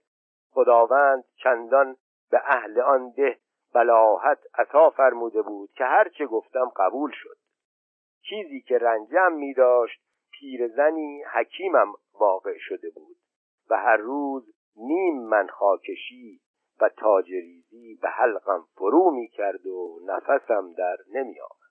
S1: خداوند چندان به اهل آن ده بلاحت عطا فرموده بود که هرچه گفتم قبول شد. چیزی که رنجم می داشت پیرزنی حکیمم واقع شده بود و هر روز نیم من خاکشی و تاجریزی به حلقم فرو می کرد و نفسم در نمی آمد.